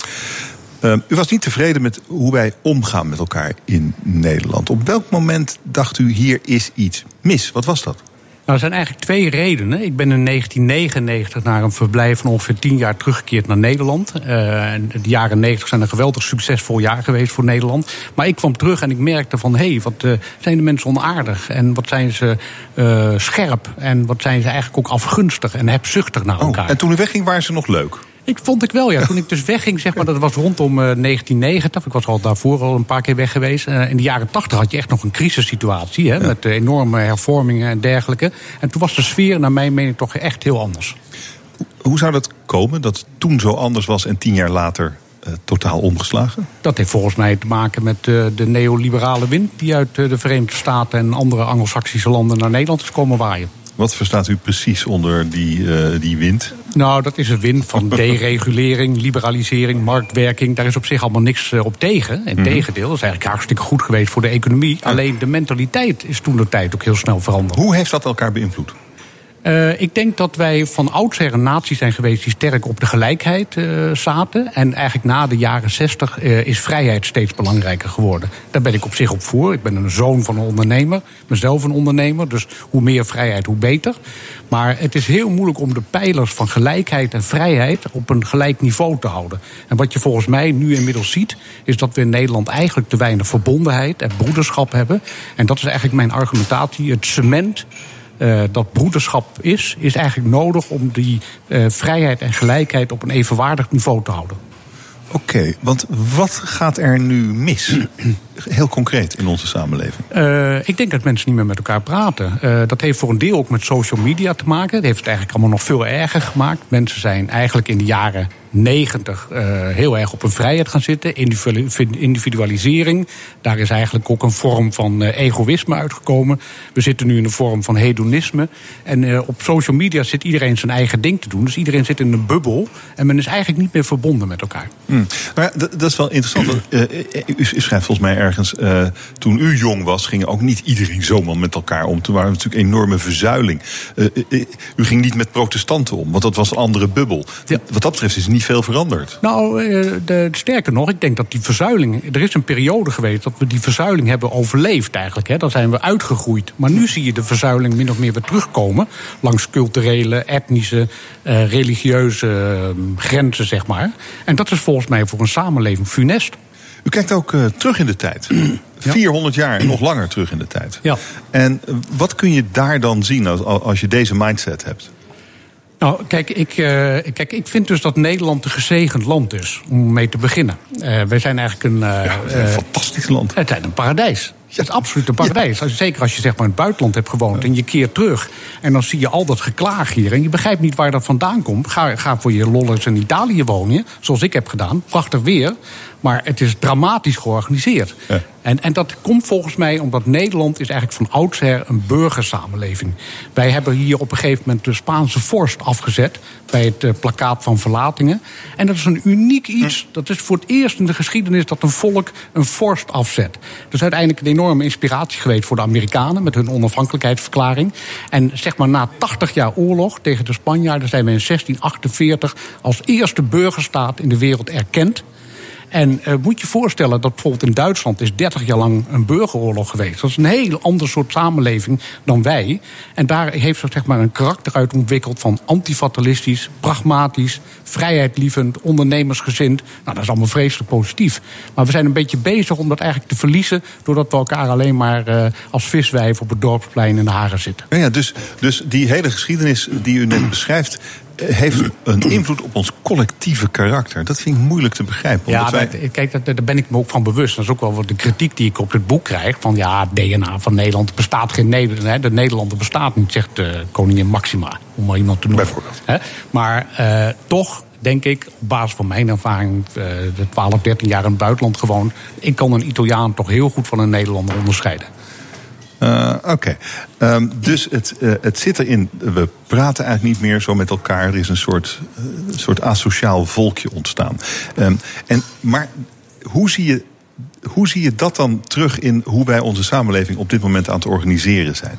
Uh, u was niet tevreden met hoe wij omgaan met elkaar in Nederland. Op welk moment dacht u hier is iets mis? Wat was dat? Nou, er zijn eigenlijk twee redenen. Ik ben in 1999 naar een verblijf van ongeveer tien jaar teruggekeerd naar Nederland. Uh, de jaren 90 zijn een geweldig succesvol jaar geweest voor Nederland. Maar ik kwam terug en ik merkte van... hé, hey, wat uh, zijn de mensen onaardig en wat zijn ze uh, scherp... en wat zijn ze eigenlijk ook afgunstig en hebzuchtig naar oh, elkaar. En toen u wegging waren ze nog leuk? Ik vond ik wel, ja. Toen ik dus wegging, zeg maar, dat was rondom uh, 1990. Ik was al daarvoor al een paar keer weg geweest. Uh, in de jaren 80 had je echt nog een crisissituatie. Hè, ja. Met enorme hervormingen en dergelijke. En toen was de sfeer, naar mijn mening, toch echt heel anders. Hoe zou dat komen dat het toen zo anders was en tien jaar later uh, totaal omgeslagen? Dat heeft volgens mij te maken met uh, de neoliberale wind die uit uh, de Verenigde Staten en andere Anglo-Saxische landen naar Nederland is komen waaien. Wat verstaat u precies onder die, uh, die wind? Nou, dat is een wind van deregulering, liberalisering, marktwerking. Daar is op zich allemaal niks uh, op tegen. En mm. tegendeel, dat is eigenlijk hartstikke goed geweest voor de economie. Alleen de mentaliteit is toen de tijd ook heel snel veranderd. Hoe heeft dat elkaar beïnvloed? Uh, ik denk dat wij van oudsher een natie zijn geweest die sterk op de gelijkheid uh, zaten. En eigenlijk na de jaren zestig uh, is vrijheid steeds belangrijker geworden. Daar ben ik op zich op voor. Ik ben een zoon van een ondernemer, mezelf een ondernemer. Dus hoe meer vrijheid, hoe beter. Maar het is heel moeilijk om de pijlers van gelijkheid en vrijheid op een gelijk niveau te houden. En wat je volgens mij nu inmiddels ziet, is dat we in Nederland eigenlijk te weinig verbondenheid en broederschap hebben. En dat is eigenlijk mijn argumentatie. Het cement uh, dat broederschap is, is eigenlijk nodig om die uh, vrijheid en gelijkheid op een evenwaardig niveau te houden. Oké, okay, want wat gaat er nu mis? Heel concreet in onze samenleving. Uh, ik denk dat mensen niet meer met elkaar praten. Uh, dat heeft voor een deel ook met social media te maken. Dat heeft het eigenlijk allemaal nog veel erger gemaakt. Mensen zijn eigenlijk in de jaren 90 uh, heel erg op een vrijheid gaan zitten. Individualisering. Daar is eigenlijk ook een vorm van uh, egoïsme uitgekomen. We zitten nu in een vorm van hedonisme. En uh, op social media zit iedereen zijn eigen ding te doen. Dus iedereen zit in een bubbel. En men is eigenlijk niet meer verbonden met elkaar. Hmm. Maar ja, dat is wel interessant. Want, u, u, schrijft volgens mij ergens. toen u jong was, ging ook niet iedereen zomaar met elkaar om. Toen waren we natuurlijk enorme verzuiling. u ging niet met protestanten om, want dat was een andere bubbel. Ja. Wat dat betreft is er niet veel veranderd. Nou, de, sterker nog, ik denk dat die verzuiling. Er is een periode geweest dat we die verzuiling hebben overleefd eigenlijk. Hè. Dan zijn we uitgegroeid. Maar nu zie je de verzuiling min of meer weer terugkomen. Langs culturele, etnische, uh, religieuze uh, grenzen, zeg maar. En dat is volgens mij voor een samenleving funest. U kijkt ook uh, terug in de tijd. Ja. 400 jaar en nog langer terug in de tijd. Ja. En wat kun je daar dan zien als, als je deze mindset hebt? Nou, kijk ik, uh, kijk, ik vind dus dat Nederland een gezegend land is, om mee te beginnen. Uh, wij zijn eigenlijk een... Uh, ja, een fantastisch land. Het is een paradijs. Het is absoluut een paradijs. Ja. Zeker als je zeg maar in het buitenland hebt gewoond en je keert terug. En dan zie je al dat geklaag hier. En je begrijpt niet waar dat vandaan komt. Ga, ga voor je lollers in Italië wonen, zoals ik heb gedaan. Prachtig weer. Maar het is dramatisch georganiseerd. Ja. En, en dat komt volgens mij omdat Nederland is eigenlijk van oudsher een burgersamenleving. Wij hebben hier op een gegeven moment de Spaanse vorst afgezet bij het uh, plakkaat van verlatingen. En dat is een uniek iets. Dat is voor het eerst in de geschiedenis dat een volk een vorst afzet. Dat is uiteindelijk een enorme inspiratie geweest voor de Amerikanen met hun onafhankelijkheidsverklaring. En zeg maar na 80 jaar oorlog tegen de Spanjaarden zijn we in 1648 als eerste burgerstaat in de wereld erkend. En uh, moet je voorstellen dat bijvoorbeeld in Duitsland is 30 jaar lang een burgeroorlog geweest. Dat is een heel ander soort samenleving dan wij. En daar heeft zich zeg maar een karakter uit ontwikkeld van antifatalistisch, pragmatisch, vrijheidlievend, ondernemersgezind. Nou, dat is allemaal vreselijk positief. Maar we zijn een beetje bezig om dat eigenlijk te verliezen, doordat we elkaar alleen maar uh, als viswijf op het dorpsplein in de haren zitten. Ja, ja dus, dus die hele geschiedenis die u net beschrijft, heeft een invloed op ons collectieve karakter. Dat vind ik moeilijk te begrijpen. Ja, wij... dat, kijk, dat, daar ben ik me ook van bewust. Dat is ook wel de kritiek die ik op het boek krijg. Van ja, DNA van Nederland bestaat geen Nederland. De Nederlander bestaat niet, zegt uh, koningin Maxima. Om maar iemand te noemen. Bijvoorbeeld. Hè? Maar uh, toch denk ik, op basis van mijn ervaring, uh, de 12, 13 jaar in het buitenland gewoond. Ik kan een Italiaan toch heel goed van een Nederlander onderscheiden. Uh, Oké. Um, dus het, uh, het zit erin. We praten eigenlijk niet meer zo met elkaar. Er is een soort, uh, soort asociaal volkje ontstaan. Um, en, maar hoe zie, je, hoe zie je dat dan terug in hoe wij onze samenleving op dit moment aan het organiseren zijn?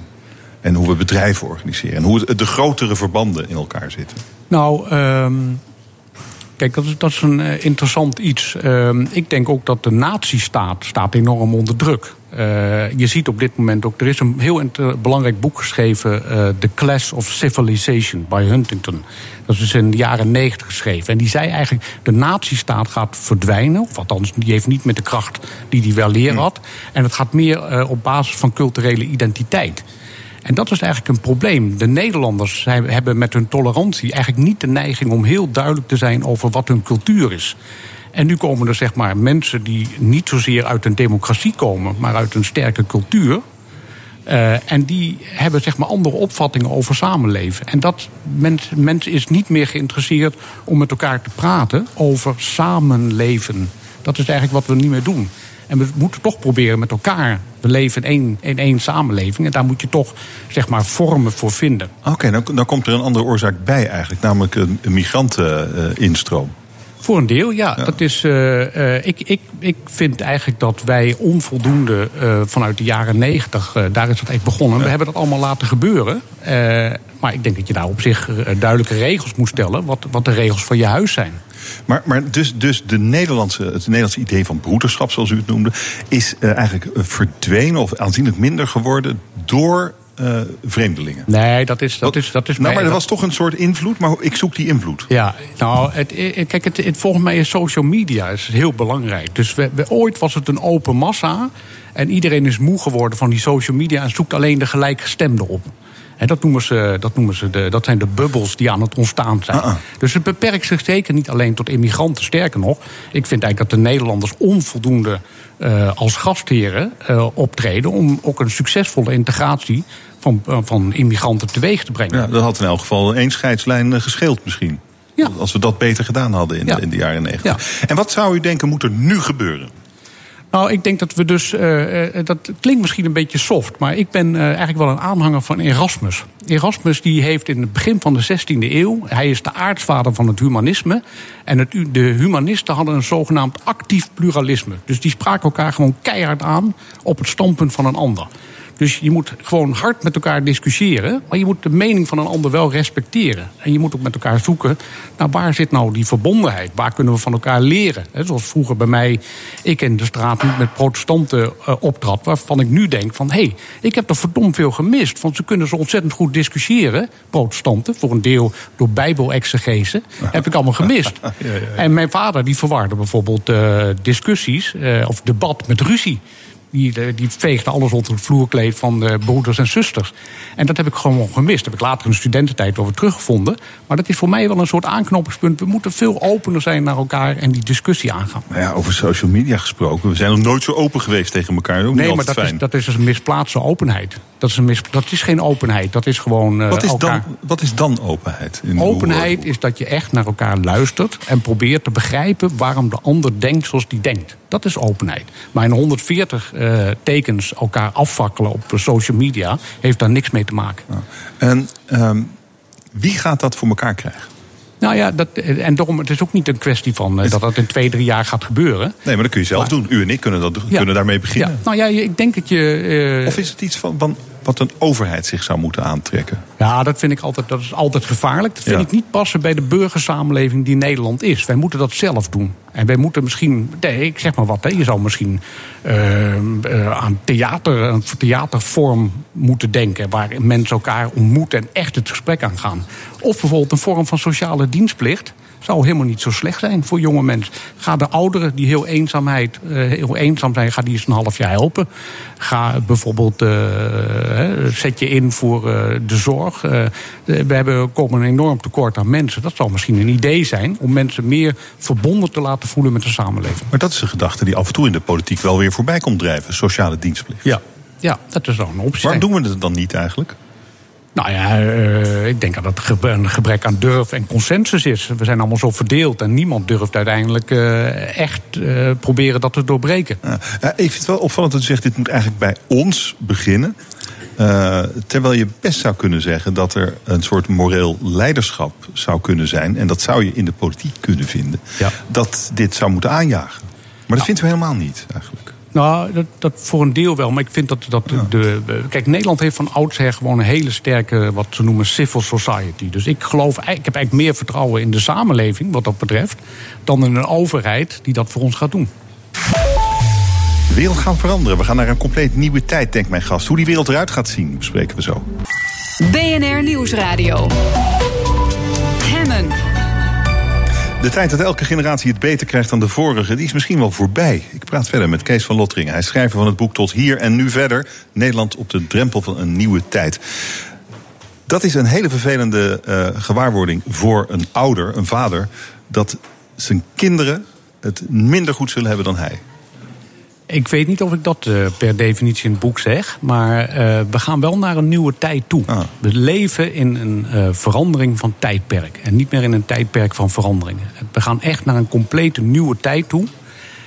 En hoe we bedrijven organiseren. En hoe de grotere verbanden in elkaar zitten. Nou, um, Kijk, dat is, dat is een uh, interessant iets. Uh, ik denk ook dat de nazistaat staat enorm onder druk. Uh, je ziet op dit moment ook, er is een heel belangrijk boek geschreven, uh, The Clash of Civilization by Huntington. Dat is in de jaren negentig geschreven. En die zei eigenlijk, de nazistaat gaat verdwijnen, of althans, die heeft niet met de kracht die die wel leren had. En het gaat meer op basis van culturele identiteit. En dat is eigenlijk een probleem. De Nederlanders hebben met hun tolerantie eigenlijk niet de neiging om heel duidelijk te zijn over wat hun cultuur is. En nu komen er zeg maar mensen die niet zozeer uit een democratie komen, maar uit een sterke cultuur. Uh, en die hebben zeg maar andere opvattingen over samenleven. En dat mens, mens is niet meer geïnteresseerd om met elkaar te praten over samenleven. Dat is eigenlijk wat we niet meer doen. En we moeten toch proberen met elkaar. We leven in één, één samenleving. En daar moet je toch zeg maar, vormen voor vinden. Oké, dan komt er een andere oorzaak bij eigenlijk. Namelijk een, een migranteninstroom. Voor een deel, ja. ja. Dat is, uh, uh, ik, ik, ik vind eigenlijk dat wij onvoldoende uh, vanuit de jaren negentig, daar is het echt begonnen. Ja. We hebben dat allemaal laten gebeuren. maar ik denk dat je daar op zich duidelijke regels moet stellen, wat, wat de regels van je huis zijn. Maar, maar dus, dus de Nederlandse, het Nederlandse idee van broederschap, zoals u het noemde, is eigenlijk verdwenen of aanzienlijk minder geworden door uh, vreemdelingen. Nee, dat is. Dat is, dat is nou, maar er was toch een soort invloed, maar ik zoek die invloed. Ja, nou, het, kijk, het, het, volgens mij is social media is heel belangrijk. Dus we, we, ooit was het een open massa. En iedereen is moe geworden van die social media en zoekt alleen de gelijkgestemden op. En dat noemen ze, dat, noemen ze de, dat zijn de bubbels die aan het ontstaan zijn. Uh -uh. Dus het beperkt zich zeker niet alleen tot immigranten. Sterker nog, ik vind eigenlijk dat de Nederlanders onvoldoende uh, als gastheren uh, optreden om ook een succesvolle integratie van, uh, van immigranten teweeg te brengen. Ja, dat had in elk geval een scheidslijn gescheeld misschien. Ja. Als we dat beter gedaan hadden in, de, in de jaren negentig. En wat zou u denken moet er nu gebeuren? Nou, ik denk dat we dus. Uh, dat klinkt misschien een beetje soft, maar ik ben uh, eigenlijk wel een aanhanger van Erasmus. Erasmus die heeft in het begin van de 16e eeuw. Hij is de aartsvader van het humanisme. En de humanisten hadden een zogenaamd actief pluralisme. Dus die spraken elkaar gewoon keihard aan op het standpunt van een ander. Dus je moet gewoon hard met elkaar discussiëren. Maar je moet de mening van een ander wel respecteren. En je moet ook met elkaar zoeken. Nou, waar zit nou die verbondenheid? Waar kunnen we van elkaar leren? zoals vroeger bij mij, ik in de straat niet met protestanten uh, optrad. Waarvan ik nu denk van, hé, hey, ik heb er verdomd veel gemist. Want ze kunnen zo ontzettend goed discussiëren, protestanten. Voor een deel door bijbelexegese. Heb ik allemaal gemist. ja, ja, ja. En mijn vader die verwarde bijvoorbeeld uh, discussies uh, of debat met ruzie die, eh, die veegde alles onder het vloerkleed van de broeders en zusters. En dat heb ik gewoon gemist. Dat heb ik later in de studententijd over teruggevonden. Maar dat is voor mij wel een soort aanknopingspunt. We moeten veel opener zijn naar elkaar en die discussie aangaan. Nou ja, over social media gesproken. We zijn nog nooit zo open geweest tegen elkaar. Ook nee, maar dat is, dat is dus een misplaatste openheid. Dat is, een mis, dat is geen openheid. Dat is gewoon. Uh, wat, is elkaar... dan, wat is dan openheid? In openheid is dat je echt naar elkaar luistert en probeert te begrijpen waarom de ander denkt zoals die denkt. Dat is openheid. Maar in 140 uh, tekens elkaar afvakkelen op social media heeft daar niks mee te maken. Ja. En um, wie gaat dat voor elkaar krijgen? Nou ja, dat, en daarom, het is ook niet een kwestie van uh, dat dat in twee, drie jaar gaat gebeuren. Nee, maar dat kun je zelf maar, doen. U en ik kunnen, dat, ja, kunnen daarmee beginnen. Ja, nou ja, ik denk dat je. Uh, of is het iets van, van wat een overheid zich zou moeten aantrekken? Ja, dat vind ik altijd, dat is altijd gevaarlijk. Dat vind ja. ik niet passen bij de burgersamenleving die Nederland is. Wij moeten dat zelf doen. En wij moeten misschien, nee, ik zeg maar wat, hè, je zou misschien uh, uh, aan theater, een theatervorm moeten denken. Waar mensen elkaar ontmoeten en echt het gesprek aan gaan. Of bijvoorbeeld een vorm van sociale dienstplicht zou helemaal niet zo slecht zijn voor jonge mensen. Ga de ouderen die heel, eenzaamheid, uh, heel eenzaam zijn, ga die eens een half jaar helpen. Ga bijvoorbeeld, uh, zet je in voor uh, de zorg. we hebben, komen een enorm tekort aan mensen. Dat zou misschien een idee zijn om mensen meer verbonden te laten voelen met de samenleving. Maar dat is een gedachte die af en toe in de politiek wel weer voorbij komt drijven. Sociale dienstplicht. Ja, ja dat is wel een optie. Waarom doen we het dan niet eigenlijk? Nou ja, uh, ik denk dat het een gebrek aan durf en consensus is. We zijn allemaal zo verdeeld en niemand durft uiteindelijk uh, echt uh, proberen dat te doorbreken. Ja, ik vind het wel opvallend dat u zegt, dit moet eigenlijk bij ons beginnen. terwijl je best zou kunnen zeggen dat er een soort moreel leiderschap zou kunnen zijn. En dat zou je in de politiek kunnen vinden. Ja. Dat dit zou moeten aanjagen. Maar dat vinden we helemaal niet eigenlijk. Nou, dat, dat voor een deel wel. Maar ik vind dat, dat ja. de. Kijk, Nederland heeft van oudsher gewoon een hele sterke, wat ze noemen, civil society. Dus ik geloof, ik heb eigenlijk meer vertrouwen in de samenleving, wat dat betreft, dan in een overheid die dat voor ons gaat doen. De wereld gaat veranderen. We gaan naar een compleet nieuwe tijd, denkt mijn gast. Hoe die wereld eruit gaat zien, bespreken we zo. BNR Nieuwsradio. De tijd dat elke generatie het beter krijgt dan de vorige, die is misschien wel voorbij. Ik praat verder met Kees van Lotteringen. Hij is schrijver van het boek Tot hier en nu verder. Nederland op de drempel van een nieuwe tijd. Dat is een hele vervelende uh, gewaarwording voor een ouder, een vader, dat zijn kinderen het minder goed zullen hebben dan hij. Ik weet niet of ik dat uh, per definitie in het boek zeg. Maar uh, we gaan wel naar een nieuwe tijd toe. Ah. We leven in een uh, verandering van tijdperk. En niet meer in een tijdperk van veranderingen. We gaan echt naar een complete nieuwe tijd toe.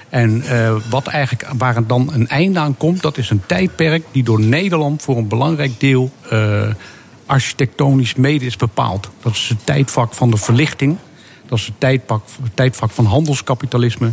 En wat eigenlijk, waar het dan een einde aan komt, dat is een tijdperk die door Nederland voor een belangrijk deel architectonisch mede is bepaald. Dat is het tijdvak van de verlichting. Dat is het tijdvak, het tijdvak van handelskapitalisme.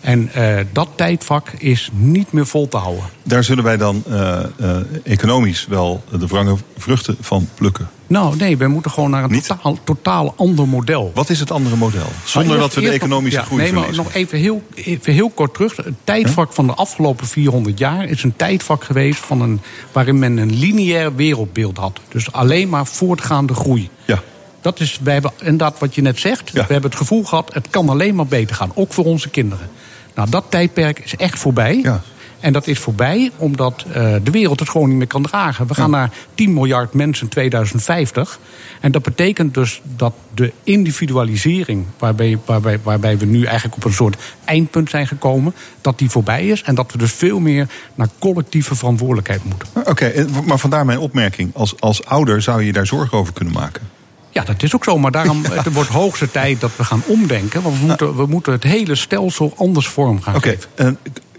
En uh, dat tijdvak is niet meer vol te houden. Daar zullen wij dan uh, uh, economisch wel de wrange vruchten van plukken. Nou, nee, we moeten gewoon naar een totaal, totaal ander model. Wat is het andere model? Zonder eerst, dat we de economische ja, groei Nee, maar nog even heel, even heel kort terug. Het tijdvak huh? van de afgelopen 400 jaar is een tijdvak geweest... Van een, waarin men een lineair wereldbeeld had. Dus alleen maar voortgaande groei. Ja. Dat is, wij hebben inderdaad wat je net zegt. Ja. We hebben het gevoel gehad, het kan alleen maar beter gaan. Ook voor onze kinderen. Nou, dat tijdperk is echt voorbij. Ja. En dat is voorbij omdat uh, de wereld het gewoon niet meer kan dragen. We gaan ja. naar 10 miljard mensen in 2050. En dat betekent dus dat de individualisering, waarbij, waarbij, waarbij we nu eigenlijk op een soort eindpunt zijn gekomen, dat die voorbij is. En dat we dus veel meer naar collectieve verantwoordelijkheid moeten. Oké, okay, maar vandaar mijn opmerking. Als, als ouder zou je daar zorgen over kunnen maken. Ja, dat is ook zo. Maar daarom het wordt hoogste tijd dat we gaan omdenken. Want we moeten, we moeten het hele stelsel anders vorm gaan Oké, geven.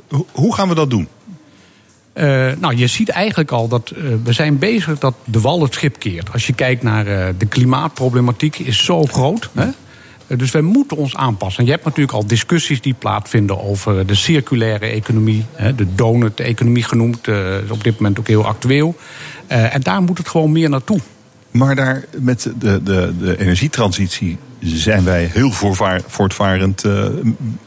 eh, hoe gaan we dat doen? Eh, nou, je ziet eigenlijk al dat eh, we zijn bezig dat de wal het schip keert. Als je kijkt naar de klimaatproblematiek, is zo groot. Hè? Dus wij moeten ons aanpassen. Je hebt natuurlijk al discussies die plaatsvinden over de circulaire economie. hè, De donut-economie genoemd, is op dit moment ook heel actueel. En daar moet het gewoon meer naartoe. Maar daar met de, de, de energietransitie zijn wij heel voorvaar, voortvarend eh,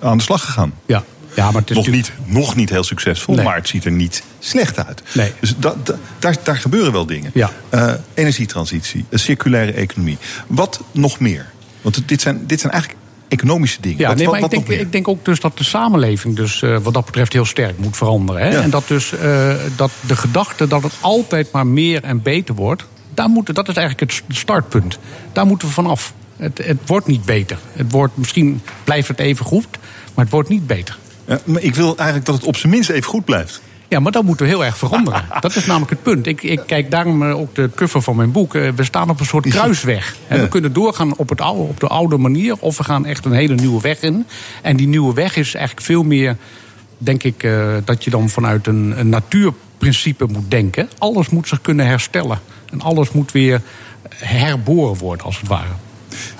aan de slag gegaan. Ja, ja maar het is Nog natuurlijk- niet, nog niet heel succesvol, Nee. maar het ziet er niet slecht uit. Nee. Dus da, da- daar, daar gebeuren wel dingen. Ja. Eh, energietransitie, een circulaire economie. Wat nog meer? Want dit zijn, dit zijn eigenlijk economische dingen. Ja, wat, nee, wat- maar ik denk, ik denk ook dus dat de samenleving dus, eh, wat dat betreft heel sterk moet veranderen. Hè? Ja. En dat dus dat de gedachte dat het altijd maar meer en beter wordt, daar moeten, dat is eigenlijk het startpunt. Daar moeten we vanaf. Het, het wordt niet beter. Het wordt, misschien blijft het even goed, maar het wordt niet beter. Ja, maar ik wil eigenlijk dat het op zijn minst even goed blijft. Ja, maar dat moeten we heel erg veranderen. Dat is namelijk het punt. Ik, ik kijk daarom eh, ook de cover van mijn boek. Eh, We staan op een soort kruisweg. En. We kunnen doorgaan op, het oude, op de oude manier... of we gaan echt een hele nieuwe weg in. En die nieuwe weg is eigenlijk veel meer... denk ik, eh, dat je dan vanuit een, een natuurprincipe moet denken. Alles moet zich kunnen herstellen. En alles moet weer herboren worden, als het ware.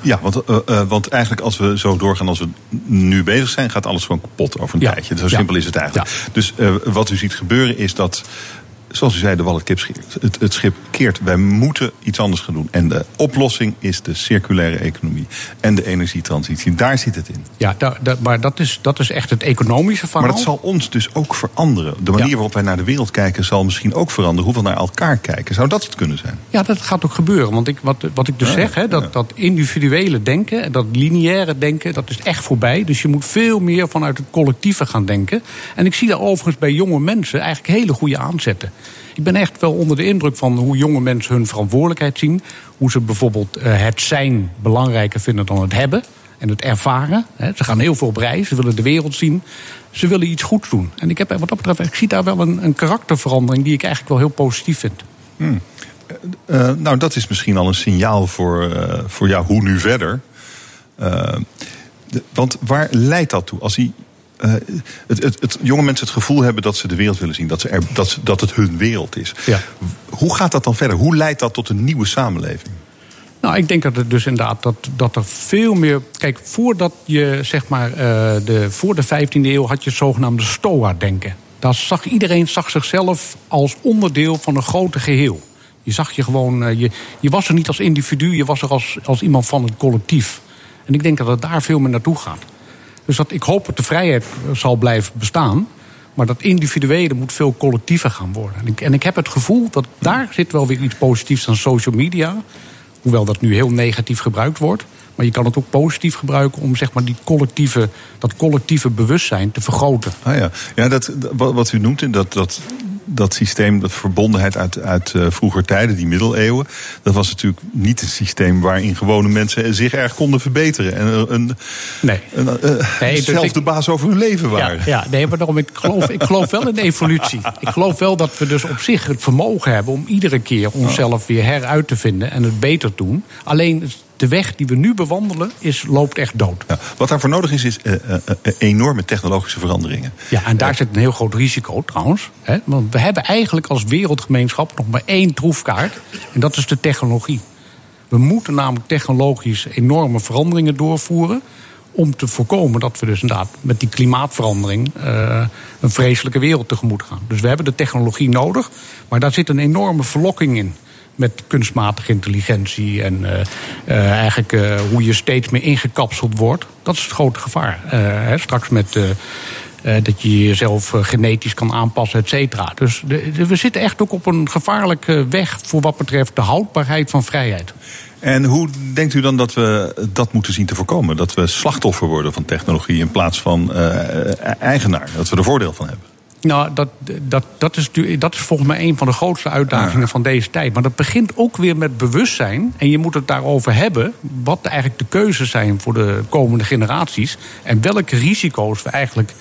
Ja, want, eh, eh, want eigenlijk als we zo doorgaan als we nu bezig zijn, gaat alles gewoon kapot over een Ja. tijdje. Zo Ja. simpel is het eigenlijk. Dus eh, wat u ziet gebeuren is dat, zoals u zei, de wal het, het, schip keert. Wij moeten iets anders gaan doen. En de oplossing is de circulaire economie en de energietransitie. Daar zit het in. Ja, da- da- maar dat is, dat is echt het economische verhaal. Maar dat zal ons dus ook veranderen. De manier Ja. waarop wij naar de wereld kijken zal misschien ook veranderen. Hoe we naar elkaar kijken. Zou dat het kunnen zijn? Ja, dat gaat ook gebeuren. Want ik, wat, wat ik dus Ja, zeg, hè, dat, ja. dat individuele denken, en dat lineaire denken, dat is echt voorbij. Dus je moet veel meer vanuit het collectieve gaan denken. En ik zie daar overigens bij jonge mensen eigenlijk hele goede aanzetten. Ik ben echt wel onder de indruk van hoe jonge mensen hun verantwoordelijkheid zien. Hoe ze bijvoorbeeld eh, het zijn belangrijker vinden dan het hebben. En het ervaren. Ze gaan heel veel op reis, ze willen de wereld zien. Ze willen iets goeds doen. En ik, heb, wat dat betreft, ik zie daar wel een, een karakterverandering die ik eigenlijk wel heel positief vind. Eh, nou, dat is misschien al een signaal voor, eh, voor jou hoe nu verder. Eh, de- want waar leidt dat toe? Als die, eh, het, het, het, jonge mensen het gevoel hebben dat ze de wereld willen zien, dat, ze er, dat, dat het hun wereld is. Ja. Hoe gaat dat dan verder? Hoe leidt dat tot een nieuwe samenleving? Nou, ik denk dat het dus inderdaad dat, dat er veel meer. Kijk, voordat je zeg maar eh, de, voor de 15e eeuw had je het zogenaamde Stoa-denken. Daar zag iedereen zag zichzelf als onderdeel van een groter geheel. Je zag je gewoon, eh, je, je was er niet als individu, je was er als, als iemand van het collectief. En ik denk dat het daar veel meer naartoe gaat. Dus dat, ik hoop dat de vrijheid eh, zal blijven bestaan. Maar dat individuele moet veel collectiever gaan worden. En ik, en ik heb het gevoel dat daar zit wel weer iets positiefs aan social media. Hoewel dat nu heel negatief gebruikt wordt. Maar je kan het ook positief gebruiken om zeg maar, die collectieve, dat collectieve bewustzijn te vergroten. Ah ja, ja dat, wat u noemt, dat, dat, dat systeem, dat verbondenheid uit, uit eh, vroeger tijden, die middeleeuwen. Dat was natuurlijk niet een systeem waarin gewone mensen zich erg konden verbeteren. En een, Nee. een, eh, Nee, dus zelf ik- de baas over hun leven waren. Ja, ja, nee, maar daarom, ik geloof, ik geloof wel in evolutie. Ik geloof wel dat we dus op zich het vermogen hebben om iedere keer onszelf weer heruit te vinden en het beter te doen. Alleen de weg die we nu bewandelen is, loopt echt dood. Ja, wat daarvoor nodig is, is eh, eh, eh, enorme technologische veranderingen. Ja, en daar zit een heel groot risico trouwens. Hè? Want we hebben eigenlijk als wereldgemeenschap nog maar één troefkaart. En dat is de technologie. We moeten namelijk technologisch enorme veranderingen doorvoeren. Om te voorkomen dat we dus inderdaad met die klimaatverandering een vreselijke wereld tegemoet gaan. Dus we hebben de technologie nodig. Maar daar zit een enorme verlokking in. Met kunstmatige intelligentie en eh, eh, eigenlijk eh, hoe je steeds meer ingekapseld wordt. Dat is het grote gevaar. Hè, straks met dat je jezelf genetisch kan aanpassen, et cetera. Dus de- we zitten echt ook op een gevaarlijke weg voor wat betreft de houdbaarheid van vrijheid. En hoe denkt u dan dat we dat moeten zien te voorkomen? Dat we slachtoffer worden van technologie in plaats van eigenaar. Dat we er voordeel van hebben. Nou, dat, dat, dat, is, dat is volgens mij een van de grootste uitdagingen van deze tijd. Maar dat begint ook weer met bewustzijn. En je moet het daarover hebben wat eigenlijk de keuzes zijn voor de komende generaties. En welke risico's we eigenlijk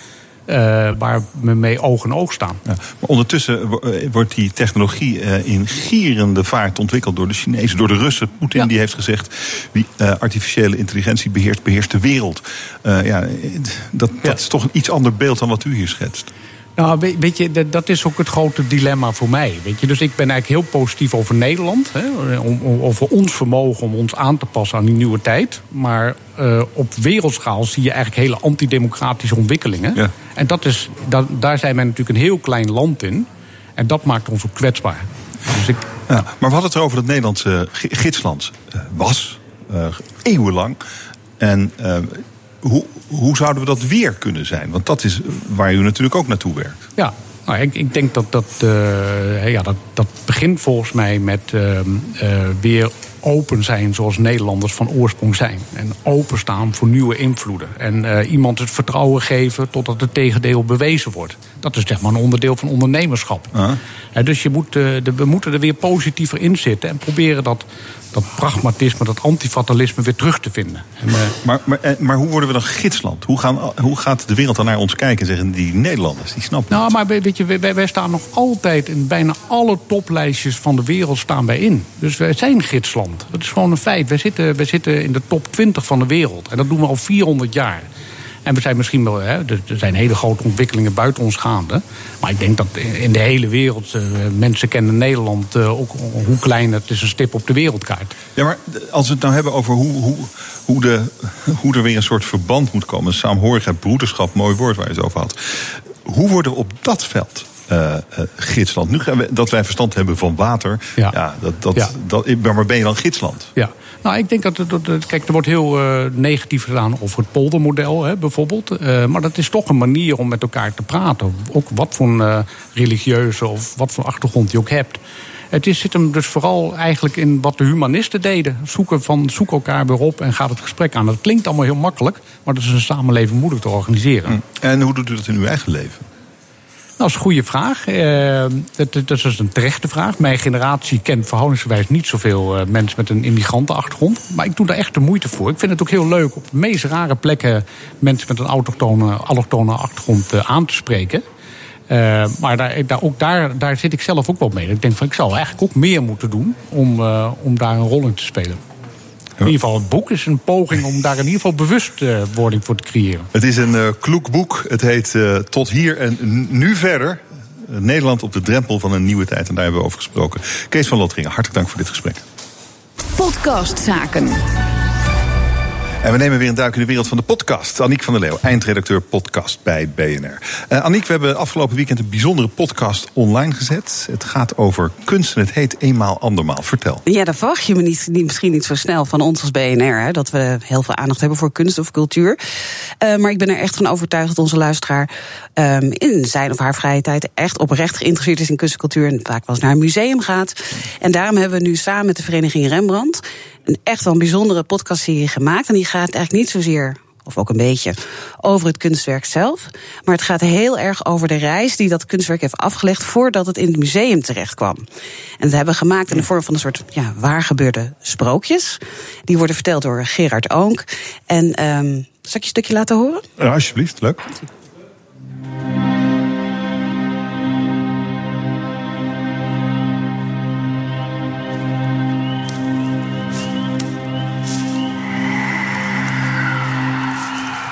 uh, waar we mee oog in oog staan. Ja, maar ondertussen wordt die technologie uh, in gierende vaart ontwikkeld door de Chinezen, door de Russen. Poetin ja. die heeft gezegd: wie uh, artificiële intelligentie beheerst, beheerst de wereld. ja, dat, dat is toch een iets ander beeld dan wat u hier schetst. Nou, weet je, dat is ook het grote dilemma voor mij. Weet je? Dus ik ben eigenlijk heel positief over Nederland. Hè, over ons vermogen om ons aan te passen aan die nieuwe tijd. Maar uh, op wereldschaal zie je eigenlijk hele antidemocratische ontwikkelingen. Ja. En dat is, dat, daar zijn wij natuurlijk een heel klein land in. En dat maakt ons ook kwetsbaar. Dus ik... ja, maar we hadden het erover dat Nederlandse gidsland uh, was. Uh, eeuwenlang. En hoe, hoe zouden we dat weer kunnen zijn? Want dat is waar u natuurlijk ook naartoe werkt. Ja, nou, ik, ik, denk dat dat, uh, ja, dat dat begint volgens mij met uh, uh, weer open zijn zoals Nederlanders van oorsprong zijn. En openstaan voor nieuwe invloeden. En uh, iemand het vertrouwen geven totdat het tegendeel bewezen wordt. Dat is zeg maar een onderdeel van ondernemerschap. Uh -huh. dus je moet, uh, de, we moeten er weer positiever in zitten en proberen dat dat pragmatisme, dat antifatalisme weer terug te vinden. En, uh... maar, maar, eh, maar hoe worden we dan gidsland? Hoe, gaan, hoe gaat de wereld dan naar ons kijken en zeggen die Nederlanders, die snappen Nou, maar weet je, wij, wij, staan nog altijd in bijna alle toplijstjes van de wereld staan wij in. Dus wij zijn gidsland. Dat is gewoon een feit. Wij zitten, wij zitten in de top 20 van de wereld. En dat doen we al 400 jaar. En we zijn misschien wel, hè, er zijn hele grote ontwikkelingen buiten ons gaande. Maar ik denk dat in de hele wereld, uh, mensen kennen Nederland uh, ook hoe klein het is een stip op de wereldkaart. Ja, maar als we het nou hebben over hoe, hoe, hoe, de, hoe er weer een soort verband moet komen, saamhorigheid, broederschap, mooi woord waar je het over had. Hoe worden we op dat veld uh, uh, gidsland. Nu gaan we, dat wij verstand hebben van water. Ja. ja dat, dat, ja. Dat, maar ben je dan gidsland? Ja. Nou, ik denk dat, dat, kijk, er wordt heel uh, negatief gedaan over het poldermodel, hè, bijvoorbeeld. Uh, maar dat is toch een manier om met elkaar te praten. Ook wat voor uh, religieuze of wat voor achtergrond je ook hebt. Het is, zit hem dus vooral eigenlijk in wat de humanisten deden. Zoeken van, zoek elkaar weer op en gaat het gesprek aan. Dat klinkt allemaal heel makkelijk, maar dat is een samenleving moeilijk te organiseren. Hm. En hoe doet u dat in uw eigen leven? Dat is een goede vraag. Dat, dat, is een terechte vraag. Mijn generatie kent verhoudingsgewijs niet zoveel uh, mensen met een immigrantenachtergrond. Maar ik doe daar echt de moeite voor. Ik vind het ook heel leuk op de meest rare plekken mensen met een autochtone, allochtone achtergrond uh, aan te spreken. maar daar, daar, ook daar, daar zit ik zelf ook wel mee. Ik denk van ik zou eigenlijk ook meer moeten doen om, om daar een rol in te spelen. In ieder geval, het boek is een poging om daar in ieder geval bewustwording voor te creëren. Het is een uh, kloek boek. Het heet uh, Tot hier en nu verder. Nederland op de drempel van een nieuwe tijd. En daar hebben we over gesproken. Kees van Lotteringen, hartelijk dank voor dit gesprek. Podcastzaken. En we nemen weer een duik in de wereld van de podcast. Aniek van der Leeuw, eindredacteur podcast bij BNR. Uh, Aniek, we hebben afgelopen weekend een bijzondere podcast online gezet. Het gaat over kunst en het heet Eenmaal Andermaal. Vertel. Ja, dat verwacht je me niet, misschien niet zo snel van ons als BNR. Hè, dat we heel veel aandacht hebben voor kunst of cultuur. Uh, maar ik ben er echt van overtuigd dat onze luisteraar um, in zijn of haar vrije tijd echt oprecht geïnteresseerd is in kunst en cultuur. En vaak wel eens naar een museum gaat. En daarom hebben we nu samen met de Vereniging Rembrandt een echt wel een bijzondere podcastserie gemaakt. En die gaat eigenlijk niet zozeer of ook een beetje, over het kunstwerk zelf. Maar het gaat heel erg over de reis die dat kunstwerk heeft afgelegd voordat het in het museum terecht kwam. En dat hebben we gemaakt in de vorm van een soort ja, waargebeurde sprookjes. Die worden verteld door Gerard Oonk. En um, zal ik je een stukje laten horen? Ja, alsjeblieft, leuk.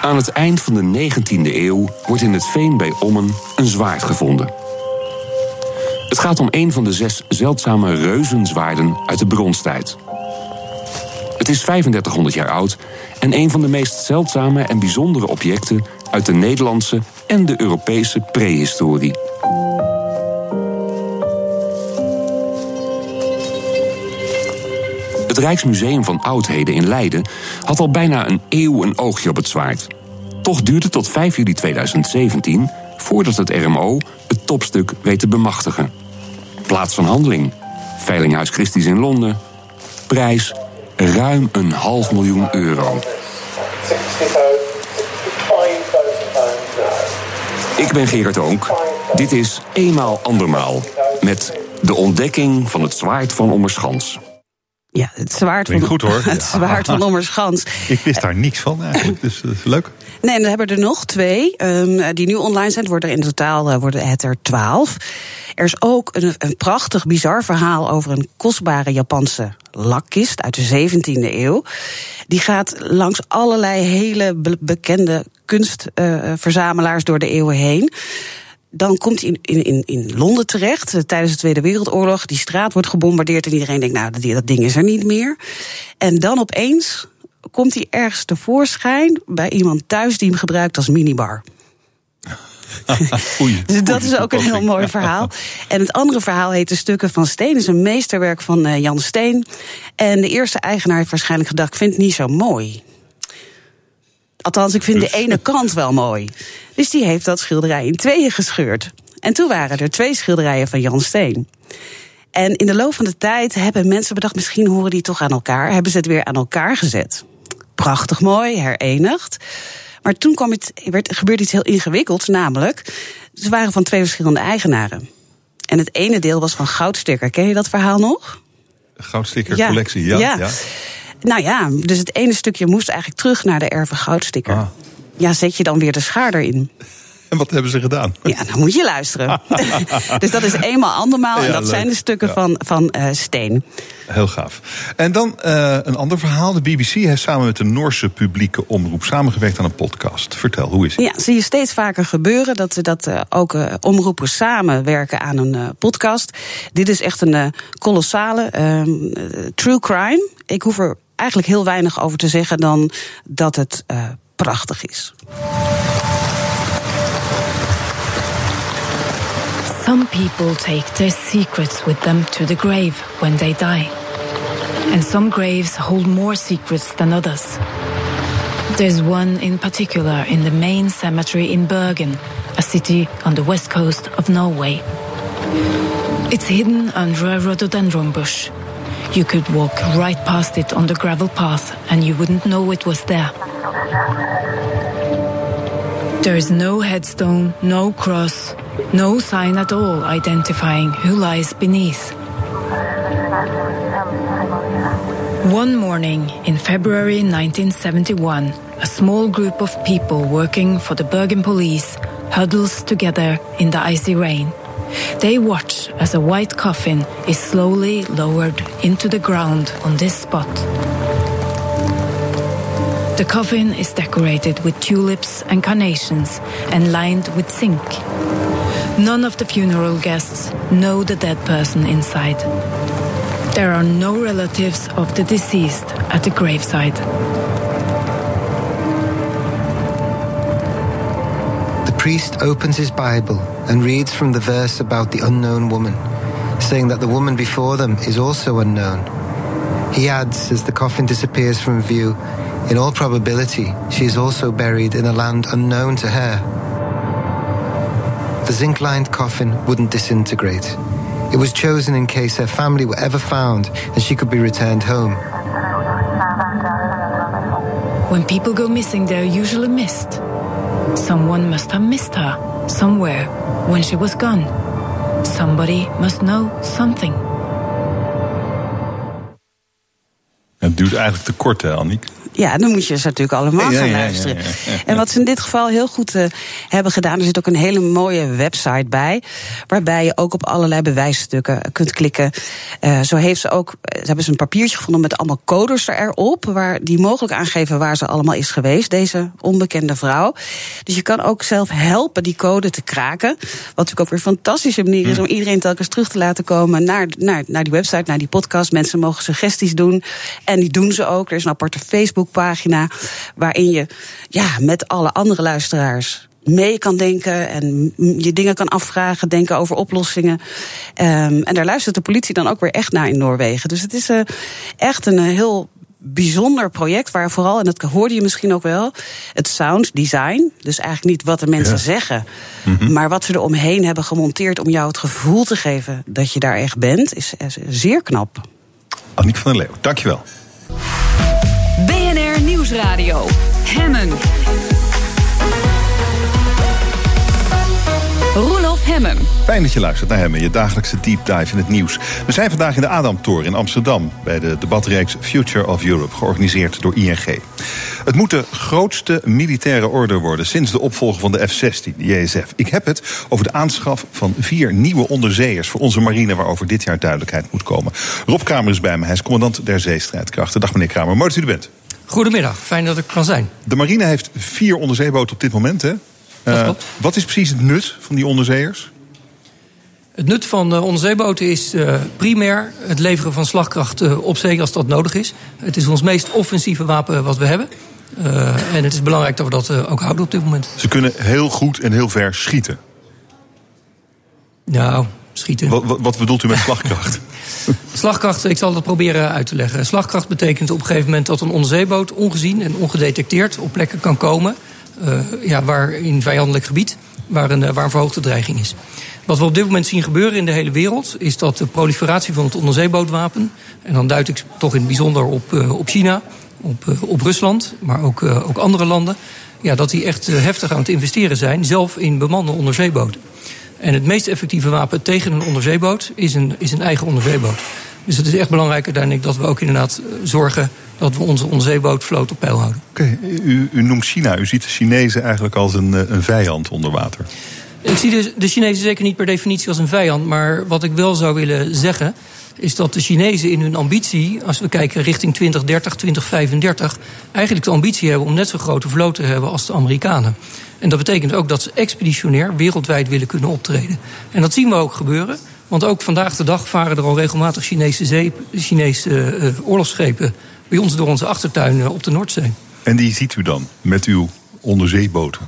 Aan het eind van de 19e eeuw wordt in het veen bij Ommen een zwaard gevonden. Het gaat om een van de zes zeldzame reuzenzwaarden uit de bronstijd. Het is 3500 jaar oud en een van de meest zeldzame en bijzondere objecten uit de Nederlandse en de Europese prehistorie. Het Rijksmuseum van Oudheden in Leiden had al bijna een eeuw een oogje op het zwaard. Toch duurde tot 5 juli 2017 voordat het RMO het topstuk weet te bemachtigen. Plaats van handeling: Veilinghuis Christie's in Londen. Prijs: ruim een half miljoen euro. Ik ben Gerard Oonk. Dit is Eenmaal Andermaal. Met de ontdekking van het zwaard van Ommerschans. Ja, het zwaard van, goed, hoor. Het zwaard van Ommerschans. Ik wist daar niks van eigenlijk, dus dat is leuk. Nee, en we hebben er nog twee ehm, die nu online zijn. Het worden er in totaal eh, worden het er twaalf. Er is ook een, een prachtig, bizar verhaal over een kostbare Japanse lakkist uit de 17e eeuw. Die gaat langs allerlei hele be- bekende kunstverzamelaars door de eeuwen heen. Dan komt hij in, in, in, in Londen terecht eh, tijdens de Tweede Wereldoorlog. Die straat wordt gebombardeerd en iedereen denkt, nou, dat, ding is er niet meer. En dan opeens komt hij ergens tevoorschijn bij iemand thuis die hem gebruikt als minibar. Oei. Dus dat is ook een heel mooi verhaal. En het andere verhaal heet De Stukken van Steen. Het is een meesterwerk van eh, Jan Steen. En de eerste eigenaar heeft waarschijnlijk gedacht: ik vind het niet zo mooi. Althans, ik vind de ene kant wel mooi. Dus die heeft dat schilderij in tweeën gescheurd. En toen waren er twee schilderijen van Jan Steen. En in de loop van de tijd hebben mensen bedacht: misschien horen die toch aan elkaar. Hebben ze het weer aan elkaar gezet. Prachtig mooi, herenigd. Maar toen kwam het, werd, gebeurde iets heel ingewikkelds, namelijk... ze waren van twee verschillende eigenaren. En het ene deel was van Goudsticker. Ken je dat verhaal nog? Goudsticker collectie, ja. Ja. ja. Nou ja, dus het ene stukje moest eigenlijk terug naar de erven Goudsticker. Ah. Ja, zet je dan weer de schaar erin. En wat hebben ze gedaan? Ja, dan moet je luisteren. dus dat is eenmaal andermaal. en dat leuk. zijn de stukken Ja. van, van eh, steen. Heel gaaf. En dan eh, een ander verhaal. De BBC heeft samen met de Noorse publieke omroep samengewerkt aan een podcast. Vertel, hoe is het? Ja, zie je steeds vaker gebeuren dat, dat eh, ook omroepen samenwerken aan een podcast. Dit is echt een kolossale ehm, eh, true crime. Ik hoef er eigenlijk heel weinig over te zeggen dan dat het eh, prachtig is. Some people take their secrets with them to the grave when they die. And some graves hold more secrets than others. There's one in particular in the main cemetery in Bergen, a city on the west coast of Norway. It's hidden under a rhododendron bush. You could walk right past it on the gravel path and you wouldn't know it was there. There is no headstone, no cross, no sign at all identifying who lies beneath. One morning in February 1971, a small group of people working for the Bergen police huddles together in the icy rain. They watch as a white coffin is slowly lowered into the ground on this spot. The coffin is decorated with tulips and carnations and lined with zinc. None of the funeral guests know the dead person inside. There are no relatives of the deceased at the graveside. Priest opens his Bible and reads from the verse about the unknown woman, saying that the woman before them is also unknown. He adds, as the coffin disappears from view, in all probability, she is also buried in a land unknown to her. The zinc lined coffin wouldn't disintegrate. It was chosen in case her family were ever found and she could be returned home. When people go missing, they're usually missed. Someone must have missed her somewhere when she was gone. Somebody must know something. Het duurt eigenlijk te kort, hè, Anniek? Ja, dan moet je ze natuurlijk allemaal Ja, gaan luisteren. ja. En wat ze in dit geval heel goed eh, hebben gedaan, er zit ook een hele mooie website bij, waarbij je ook op allerlei bewijsstukken kunt klikken. Eh, zo heeft ze ook, eh, ze hebben ze een papiertje gevonden met allemaal codes erop, waar die mogelijk aangeven waar ze allemaal is geweest, deze onbekende vrouw. Dus je kan ook zelf helpen die code te kraken. Wat natuurlijk ook weer een fantastische manier is om iedereen telkens terug te laten komen naar, naar, naar die website, naar die podcast. Mensen mogen suggesties doen. En die doen ze ook. Er is een aparte Facebookpagina waarin je ja, met alle andere luisteraars mee kan denken en je dingen kan afvragen, denken over oplossingen. Ehm, en daar luistert de politie dan ook weer echt naar in Noorwegen. Dus het is eh, echt een eh, heel bijzonder project waar vooral, en dat hoorde je misschien ook wel, het sound design, dus eigenlijk niet wat de mensen Ja. zeggen, maar wat ze er omheen hebben gemonteerd om jou het gevoel te geven dat je daar echt bent, is, is zeer knap. Anniek van der Leeuw, dankjewel. Nieuwsradio. Hemmen. Roelof Hemmen. Fijn dat je luistert naar hem en je dagelijkse deep dive in het nieuws. We zijn vandaag in de Adamtoren in Amsterdam... bij de debatreeks Future of Europe, georganiseerd door ING. Het moet de grootste militaire orde worden... sinds de opvolger van de F-16, de JSF. Ik heb het over de aanschaf van vier nieuwe onderzeeërs... voor onze marine, waarover dit jaar duidelijkheid moet komen. Rob Kramer is bij me, hij is commandant der zeestrijdkrachten. Dag meneer Kramer, mooi dat u er bent. Goedemiddag, fijn dat ik kan zijn. De marine heeft vier onderzeeboten op dit moment, hè? Dat Uh, klopt. wat is precies het nut van die onderzeeërs? Het nut van uh, onderzeeboten is uh, primair het leveren van slagkracht op zee als dat nodig is. Het is ons meest offensieve wapen wat we hebben. En het is belangrijk dat we dat ook houden op dit moment. Ze kunnen heel goed en heel ver schieten. Nou, schieten. Wat, wat, wat bedoelt u met slagkracht? Slagkracht, ik zal dat proberen uit te leggen. Slagkracht betekent op een gegeven moment dat een onderzeeboot ongezien en ongedetecteerd op plekken kan komen. Uh, ja, waar in vijandelijk gebied, waar een, waar een verhoogde dreiging is. Wat we op dit moment zien gebeuren in de hele wereld, is dat de proliferatie van het onderzeebootwapen, en dan duid ik toch in het bijzonder op, uh, op China, op, uh, op Rusland, maar ook, uh, ook andere landen, ja, dat die echt heftig aan het investeren zijn, zelf in bemande onderzeeboten. En het meest effectieve wapen tegen een onderzeeboot is een, is een eigen onderzeeboot. Dus het is echt belangrijk uiteindelijk dat we ook inderdaad zorgen dat we onze onderzeebootvloot op peil houden. Oké, okay, u, u, noemt China. U ziet de Chinezen eigenlijk als een, een vijand onder water. Ik zie de, de Chinezen zeker niet per definitie als een vijand. Maar wat ik wel zou willen zeggen. is dat de Chinezen in hun ambitie. als we kijken richting 2030, 2035. eigenlijk de ambitie hebben om net zo grote vloot te hebben als de Amerikanen. En dat betekent ook dat ze expeditionair wereldwijd willen kunnen optreden. En dat zien we ook gebeuren. Want ook vandaag de dag varen er al regelmatig Chinese, zee, Chinese uh, oorlogsschepen. bij ons door onze achtertuin uh, op de Noordzee. En die ziet u dan met uw onderzeeboten?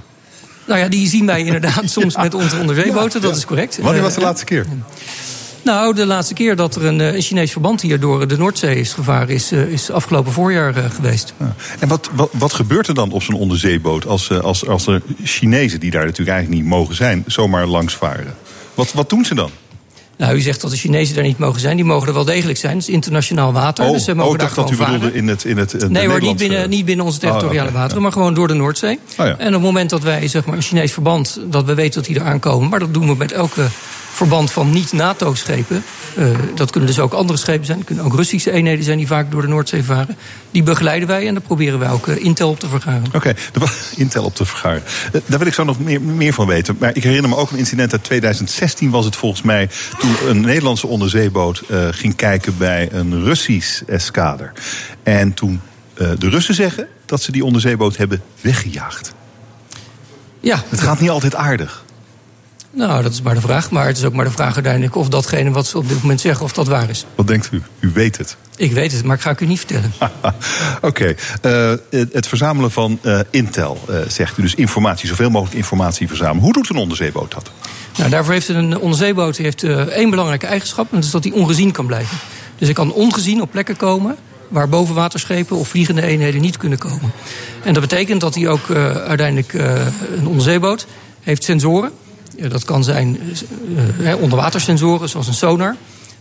Nou ja, die zien wij inderdaad soms met onze onderzeeboten, dat is correct. Wanneer was de laatste keer? Nou, de laatste keer dat er een, een Chinees verband hier door de Noordzee is gevaren, is, is afgelopen voorjaar geweest. Ja. En wat, wat, wat gebeurt er dan op zo'n onderzeeboot als, als, als er Chinezen, die daar natuurlijk eigenlijk niet mogen zijn, zomaar langs varen? Wat, wat doen ze dan? Nou, u zegt dat de Chinezen daar niet mogen zijn. Die mogen er wel degelijk zijn. Het is internationaal water. Oh, dus ze mogen oh, daar dacht dat u varen. bedoelde in het, in het in Nee hoor, niet binnen, niet binnen onze territoriale Oh, wateren, ja. maar gewoon door de Noordzee. Oh, ja. En op het moment dat wij zeg maar, een Chinees verband, dat we weten dat die er aankomen, maar dat doen we met elke verband van niet-NATO-schepen. Uh, dat kunnen dus ook andere schepen zijn. Het kunnen ook Russische eenheden zijn die vaak door de Noordzee varen. Die begeleiden wij en daar proberen wij ook uh, intel op te vergaren. Oké, Intel op te vergaren. Eh, Daar wil ik zo nog meer, meer van weten. Maar ik herinner me ook een incident uit 2016 was het volgens mij... toen een Nederlandse onderzeeboot ging kijken bij een Russisch eskader. En toen de Russen zeggen dat ze die onderzeeboot hebben weggejaagd. Ja, Het gaat niet altijd aardig. Nou, dat is maar de vraag. Maar het is ook maar de vraag uiteindelijk of datgene wat ze op dit moment zeggen, of dat waar is. Wat denkt u? U weet het. Ik weet het, maar ik ga ik u niet vertellen. Oké, uh, het, het verzamelen van uh, intel, uh, zegt u. Dus informatie, zoveel mogelijk informatie verzamelen. Hoe doet een onderzeeboot dat? Nou, daarvoor heeft een onderzeeboot heeft, één belangrijke eigenschap. En dat is dat hij ongezien kan blijven. Dus hij kan ongezien op plekken komen waar bovenwaterschepen of vliegende eenheden niet kunnen komen. En dat betekent dat hij ook uiteindelijk een onderzeeboot heeft sensoren. Dat kan zijn uh, onderwatersensoren, zoals een sonar.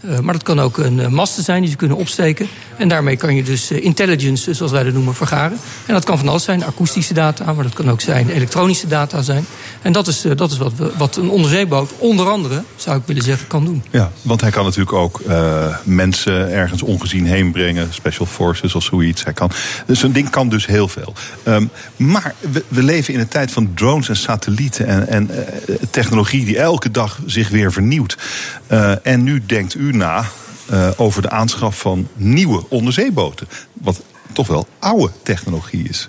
Uh, maar dat kan ook een uh, masten zijn die ze kunnen opsteken. En daarmee kan je dus uh, intelligence, zoals wij dat noemen, vergaren. En dat kan van alles zijn, akoestische data, maar dat kan ook zijn elektronische data zijn. En dat is, dat is wat, wat een onderzeeboot onder andere, zou ik willen zeggen, kan doen. Ja, want hij kan natuurlijk ook mensen ergens ongezien heen brengen. Special forces of zoiets. Hij kan, dus zo'n ding kan dus heel veel. Um, maar we, we, leven in een tijd van drones en satellieten en, en technologie die elke dag zich weer vernieuwt. En nu denkt u na uh, over de aanschaf van nieuwe onderzeeboten. Wat toch wel oude technologie is.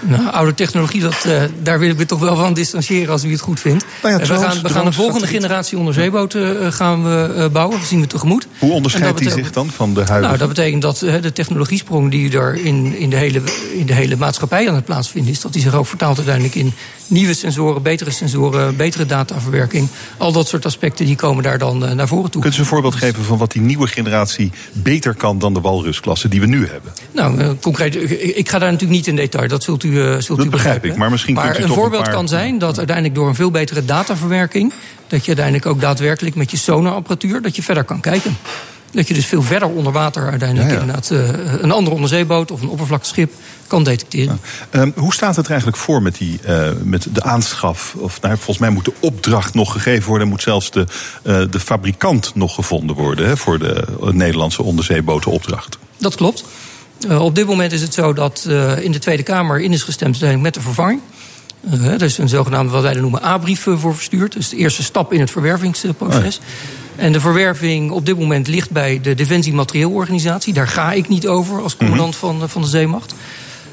Nou, oude technologie, dat, uh, daar wil ik me toch wel van distancieren als u het goed vindt. Nou ja, we gaan, we gaan een volgende satellieten. generatie onderzeeboten uh, gaan we, uh, bouwen. Dat zien we tegemoet. Hoe onderscheidt die zich dan van de huidige? Nou, dat betekent dat uh, de technologiesprong die er in, in, de hele, in de hele maatschappij aan het plaatsvinden is, dat die zich ook vertaalt uiteindelijk in nieuwe sensoren, betere sensoren, betere dataverwerking. Al dat soort aspecten die komen daar dan uh, naar voren toe. Kunt u een voorbeeld geven van wat die nieuwe generatie beter kan dan de walrusklasse die we nu hebben? Nou, uh, concreet, ik, ik ga daar natuurlijk niet in detail. Dat zult u, uh, zult Dat u begrijp begrijpen. ik, maar misschien maar kunt u een toch een voorbeeld paar- kan zijn dat uiteindelijk door een veel betere dataverwerking... dat je uiteindelijk ook daadwerkelijk met je sonarapparatuur... dat je verder kan kijken. Dat je dus veel verder onder water uiteindelijk Ja, ja. inderdaad eh, een andere onderzeeboot of een oppervlakteschip kan detecteren. Ehm, hoe staat het er eigenlijk voor met, die, eh, met de aanschaf? Of, nou, volgens mij moet de opdracht nog gegeven worden. Moet zelfs de, eh, de fabrikant nog gevonden worden hè, voor de eh, Nederlandse onderzeebotenopdracht. Dat klopt. Eh, op dit moment is het zo dat eh, in de Tweede Kamer in is gestemd met de vervanging. Eh, er is een zogenaamde, wat wij dan noemen, A-brief eh, voor verstuurd. Dus de eerste stap in het verwervingsproces. En de verwerving op dit moment ligt bij de Defensie Materieelorganisatie. Daar ga ik niet over als commandant van, van de Zeemacht.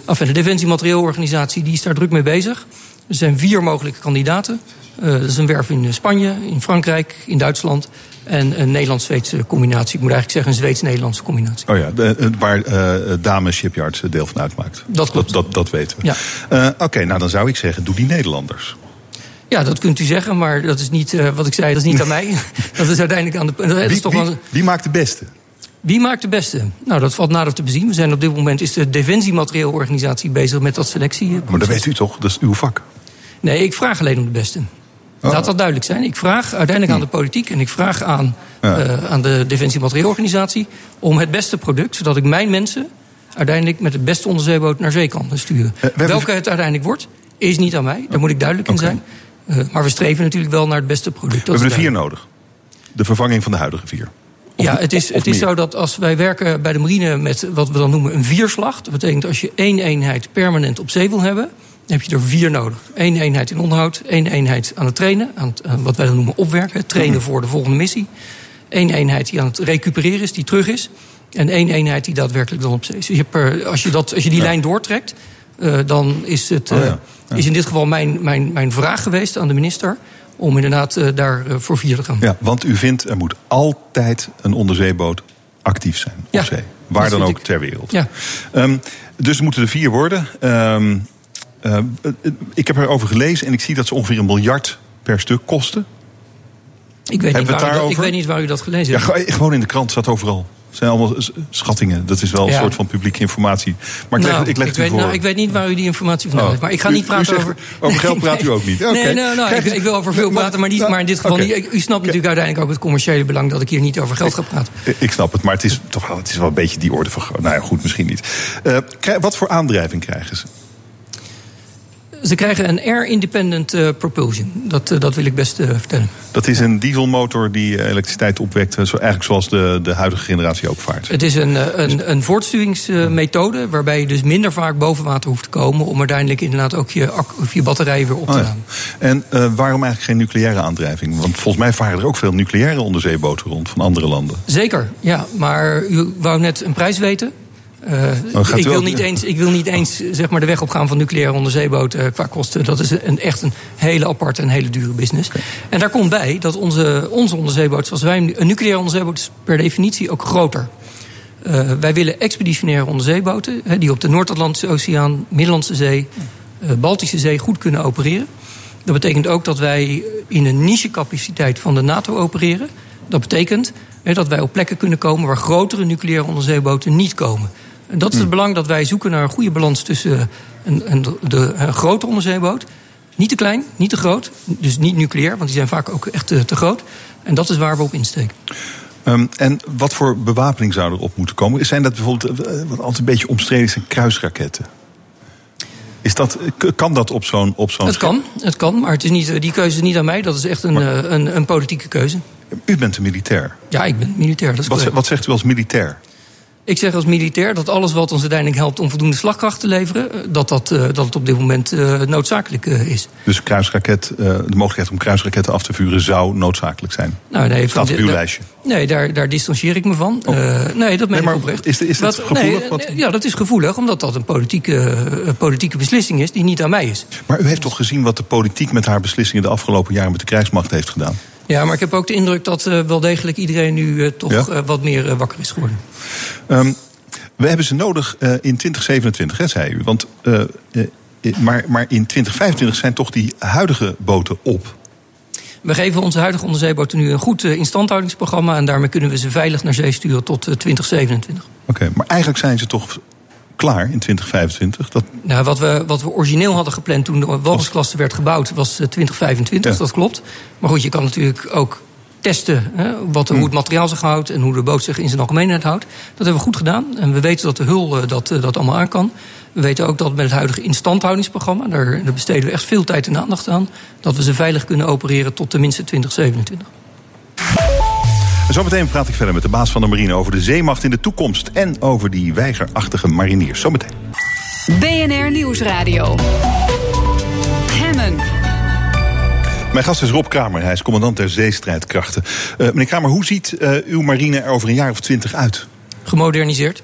Enfin, de Defensie Materieelorganisatie die is daar druk mee bezig. Er zijn vier mogelijke kandidaten. Dat is een werf in Spanje, in Frankrijk, in Duitsland. En een Nederlands-Zweedse combinatie. Ik moet eigenlijk zeggen een Zweeds-Nederlandse combinatie. Oh ja, de- eh, waar eh Dame Shipyards deel van uitmaakt. Dat klopt. Dat, dat, weten we. Ja. Eh, Oké, nou dan zou ik zeggen, doe die Nederlanders. Ja, dat kunt u zeggen, maar dat is niet wat ik zei, dat is niet aan mij. Dat is uiteindelijk aan de. Dat is Wie, toch wie- wel, wie maakt de beste? wie maakt de beste? Nou, dat valt nader te bezien. We zijn op dit moment is de Defensiematerieelorganisatie bezig met dat selectie. Maar dat weet u toch, dat is uw vak. Nee, ik vraag alleen om de beste. Oh. Laat dat duidelijk zijn. Ik vraag uiteindelijk aan de politiek en ik vraag aan, Ja. eh, aan de Defensiematerieelorganisatie om het beste product, zodat ik mijn mensen uiteindelijk met het beste onderzeeboot naar zee kan sturen. Eh, hebben- Welke het uiteindelijk wordt, is niet aan mij. Daar moet ik duidelijk in zijn. Eh, maar we streven natuurlijk wel naar het beste product. We hebben er vier nodig. De vervanging van de huidige vier. Of- Ja, het is, het is zo dat als wij werken bij de marine met wat we dan noemen een vierslag. Dat betekent als je één eenheid permanent op zee wil hebben, heb je er vier nodig. Eén eenheid in onderhoud, één eenheid aan het trainen, aan het, aan wat wij dan noemen opwerken, het trainen voor de volgende missie. Eén eenheid die aan het recupereren is, die terug is. En één eenheid die daadwerkelijk dan op zee is. Dus je er, als, je dat, als je die lijn doortrekt, eh, dan is het Oh ja, eh, ja. is in dit geval mijn, mijn, mijn vraag geweest aan de minister om inderdaad eh, daar eh, voor vier te gaan. Ja, want u vindt er moet altijd een onderzeeboot actief zijn op Ja, zee. Waar dan ook ik. ter wereld. Ja. Ehm, dus er moeten er vier worden. Ehm, eh, eh, ik heb erover gelezen en ik zie dat ze ongeveer een miljard per stuk kosten. Ik weet, niet waar u dat, ik weet niet waar u dat gelezen hebt. ge- gewoon in de krant staat overal. Het zijn allemaal schattingen. Dat is wel een Ja. soort van publieke informatie. Maar ik leg, Nou, ik leg het u weet, voor. nou, ik weet niet waar u die informatie vandaan Oh. heeft. Maar ik ga U- niet praten zegt, over... over geld praat u ook niet. Nee, nou, nou, ik, ik wil over veel praten, maar, niet, nou, maar in dit geval niet. U snapt natuurlijk uiteindelijk ook het commerciële belang... dat ik hier niet over geld ga praten. Ik snap het, maar het is toch wel, het is wel een beetje die orde van. Nou ja, goed, misschien niet. Eh, wat voor aandrijving krijgen ze? Ze krijgen een air-independent eh, propulsion. Dat, eh, dat wil ik best eh, vertellen. Dat is een dieselmotor die elektriciteit opwekt, zo, eigenlijk zoals de, de huidige generatie ook vaart. Het is een, een, een voortstuwingsmethode... waarbij je dus minder vaak boven water hoeft te komen... om uiteindelijk inderdaad ook je, of je batterijen weer op te Oh ja. laden. En waarom eigenlijk geen nucleaire aandrijving? Want volgens mij varen er ook veel nucleaire onderzeeboten rond van andere landen. Zeker, ja. Maar u wou net een prijs weten. Eh, Oh, ik, wil niet eens, ik wil niet eens zeg maar, de weg opgaan van nucleaire onderzeeboten eh, qua kosten. Dat is een, echt een hele aparte en hele dure business. En daar komt bij dat onze, onze onderzeeboot, zoals wij een nucleaire onderzeeboot is per definitie ook groter. Eh, wij willen expeditionaire onderzeeboten die op de Noord-Atlantische Oceaan, Middellandse Zee, Baltische Zee goed kunnen opereren. Dat betekent ook dat wij in een nichecapaciteit van de NATO opereren. Dat betekent dat wij op plekken kunnen komen waar grotere nucleaire onderzeeboten niet komen. En dat is het belang dat wij zoeken naar een goede balans tussen een, een, de, een grote onderzeeboot. Niet te klein, niet te groot. Dus niet nucleair, want die zijn vaak ook echt te, te groot. En dat is waar we op insteken. Ehm, en wat voor bewapening zou er op moeten komen? Zijn dat bijvoorbeeld, eh, wat altijd een beetje omstreden zijn, kruisraketten? Is dat, kan dat op zo'n op zo'n Het kan, het kan, maar het is niet, die keuze is niet aan mij. Dat is echt een, eh, een, een politieke keuze. U bent een militair. Ja, ik ben militair, dat is Wat, correct. wat zegt u als militair? Ik zeg als militair dat alles wat ons uiteindelijk helpt om voldoende slagkracht te leveren, eh, dat, dat, eh, dat het op dit moment eh, noodzakelijk is. Dus kruisraket, de mogelijkheid om kruisraketten af te vuren zou noodzakelijk zijn. Nou, nee, Staat op uw lijstje. Nee, daar, daar distancieer ik me van. Eh, nee, dat meen ik oprecht. is het gevoelig Nee, wat- ja, dat is gevoelig, omdat dat een politieke, politieke beslissing is die niet aan mij is. Maar u heeft toch gezien wat de politiek met haar beslissingen de afgelopen jaren met de krijgsmacht heeft gedaan? Ja, maar ik heb ook de indruk dat eh, wel degelijk iedereen nu eh, toch Ja? eh, wat meer wakker is geworden. Ehm, we hebben ze nodig in 2027, hè, zei u. Want, maar, maar in 2025 zijn toch die huidige boten op. We geven onze huidige onderzeeboten nu een goed instandhoudingsprogramma... en daarmee kunnen we ze veilig naar zee sturen tot eh, 2027. Oké, maar eigenlijk zijn ze toch klaar in 2025? Dat, Nou, wat, we, wat we origineel hadden gepland toen de Walrusklasse werd gebouwd... was eh, 2025, Ja. dat klopt. Maar goed, je kan natuurlijk ook testen hè, wat, hoe het materiaal zich houdt en hoe de boot zich in zijn algemeenheid houdt. Dat hebben we goed gedaan. En we weten dat de hul eh, dat, eh, dat allemaal aan kan. We weten ook dat met het huidige instandhoudingsprogramma, daar, daar besteden we echt veel tijd en aandacht aan, dat we ze veilig kunnen opereren tot tenminste 2027. En Zometeen praat ik verder met de baas van de marine over de zeemacht in de toekomst en over die weigerachtige mariniers. Zometeen. BNR Nieuwsradio. Hemmen. Mijn gast is Rob Kramer, hij is commandant der zeestrijdkrachten. Uh, meneer Kramer, hoe ziet uh, uw marine er over een jaar of twintig uit? Gemoderniseerd.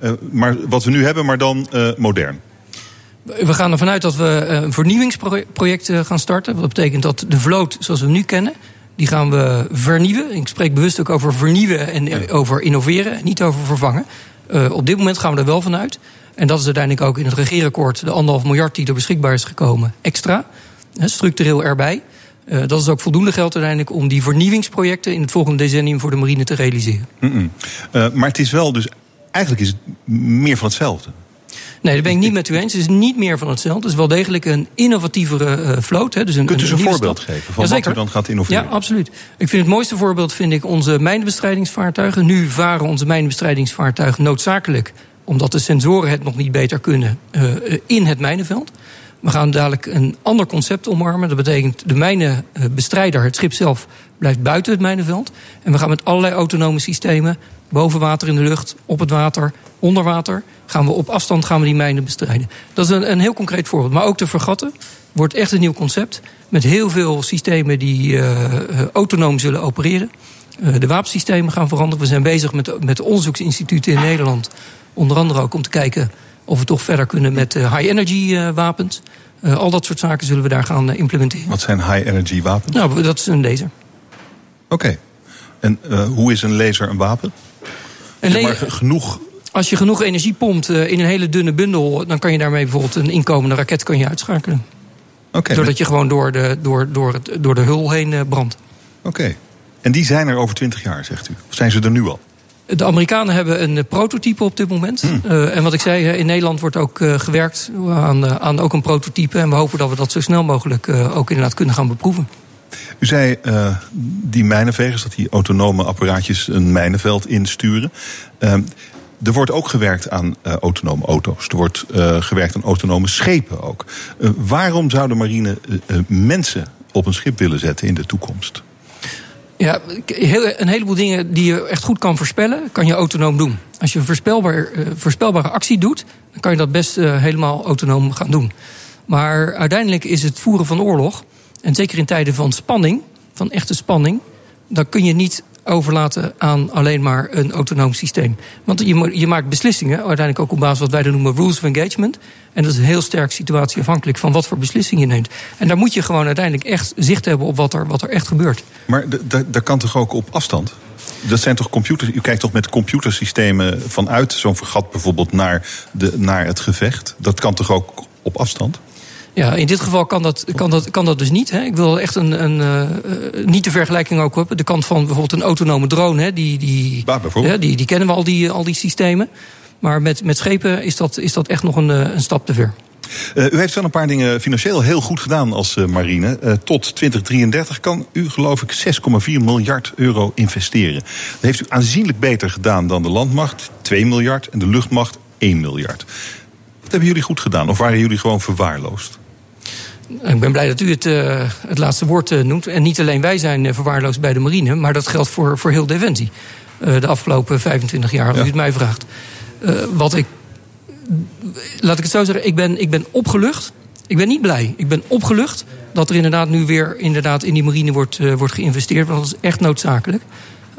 Uh, maar wat we nu hebben, maar dan modern. We gaan ervan uit dat we een vernieuwingsproject gaan starten. Dat betekent dat de vloot zoals we hem nu kennen, die gaan we vernieuwen. Ik spreek bewust ook over vernieuwen en ja. over innoveren, niet over vervangen. op dit moment gaan we er wel vanuit. En dat is uiteindelijk ook in het regeerakkoord de anderhalf miljard die er beschikbaar is gekomen extra. Structureel erbij. Uh, dat is ook voldoende geld uiteindelijk om die vernieuwingsprojecten in het volgende decennium voor de marine te realiseren. Mm -mm. Uh, maar het is wel dus, eigenlijk is het meer van hetzelfde. Nee, dat ben ik niet met u eens. Het is niet meer van hetzelfde. Het is wel degelijk een innovatievere uh, vloot. Hè. Dus een, Kunt u een, een, een voorbeeld stap. geven van ja, wat u dan gaat innoveren? Ja, absoluut. Ik vind het mooiste voorbeeld vind ik onze mijnbestrijdingsvaartuigen. Nu varen onze mijnbestrijdingsvaartuigen noodzakelijk omdat de sensoren het nog niet beter kunnen in het mijnenveld. We gaan dadelijk een ander concept omarmen. Dat betekent de mijnenbestrijder, het schip zelf, blijft buiten het mijnenveld. En we gaan met allerlei autonome systemen, boven water in de lucht, op het water, onder water, gaan we op afstand gaan we die mijnen bestrijden. Dat is een, een heel concreet voorbeeld. Maar ook de vergatten wordt echt een nieuw concept. Met heel veel systemen die uh, autonoom zullen opereren. Uh, de wapensystemen gaan veranderen. We zijn bezig met, met onderzoeksinstituten in Nederland. Onder andere ook om te kijken of we toch verder kunnen met high-energy wapens. Uh, al dat soort zaken zullen we daar gaan implementeren. Wat zijn high-energy wapens? Nou, dat is een laser. Oké. Okay. En uh, hoe is een laser een wapen? Een zeg maar genoeg. Als je genoeg energie pompt in een hele dunne bundel, dan kan je daarmee bijvoorbeeld een inkomende raket kan je uitschakelen. Okay, Doordat je gewoon door de, door, door, het, door de hul heen brandt. Oké. Okay. En die zijn er over 20 jaar, zegt u? Of zijn ze er nu al? De Amerikanen hebben een prototype op dit moment. Hmm. Uh, en wat ik zei, in Nederland wordt ook uh, gewerkt aan, uh, aan ook een prototype. En we hopen dat we dat zo snel mogelijk ook inderdaad kunnen gaan beproeven. U zei die mijnenvegers, dat die autonome apparaatjes een mijnenveld insturen. Er wordt ook gewerkt aan autonome auto's. Er wordt gewerkt aan autonome schepen ook. waarom zou de marine mensen op een schip willen zetten in de toekomst? Ja, een heleboel dingen die je echt goed kan voorspellen, kan je autonoom doen. Als je een voorspelbaar, voorspelbare actie doet, dan kan je dat best helemaal autonoom gaan doen. Maar uiteindelijk is het voeren van oorlog, en zeker in tijden van spanning, van echte spanning, dan kun je niet overlaten aan alleen maar een autonoom systeem. Want je, je maakt beslissingen, uiteindelijk ook op basis van wat wij dan noemen rules of engagement. En dat is heel sterk situatieafhankelijk van wat voor beslissing je neemt. En daar moet je gewoon uiteindelijk echt zicht hebben op wat er, wat er echt gebeurt. Maar dat kan toch ook op afstand? Dat zijn toch computers? U kijkt toch met computersystemen vanuit zo'n vergat bijvoorbeeld naar, de, naar het gevecht? Dat kan toch ook op afstand? Ja, in dit geval kan dat, kan dat, kan dat dus niet. Hè. Ik wil echt een, een uh, niet de vergelijking ook hebben. De kant van bijvoorbeeld een autonome drone, hè, die, die, ja, die, die kennen we al die, al die systemen. Maar met, met schepen is dat, is dat echt nog een, een stap te ver. Uh, u heeft wel een paar dingen financieel heel goed gedaan als uh, marine. Uh, tot 2033 kan u, geloof ik, 6,4 miljard euro investeren. Dat heeft u aanzienlijk beter gedaan dan de landmacht, 2 miljard, en de luchtmacht, 1 miljard. Wat hebben jullie goed gedaan? Of waren jullie gewoon verwaarloosd? Ik ben blij dat u het, uh, het laatste woord uh, noemt. En niet alleen wij zijn uh, verwaarloosd bij de marine, maar dat geldt voor, voor heel Defensie. de afgelopen 25 jaar, als ja. u het mij vraagt. wat ik. Laat ik het zo zeggen, ik ben, ik ben opgelucht. Ik ben niet blij. Ik ben opgelucht dat er inderdaad nu weer inderdaad in die marine wordt, wordt geïnvesteerd. Want dat is echt noodzakelijk.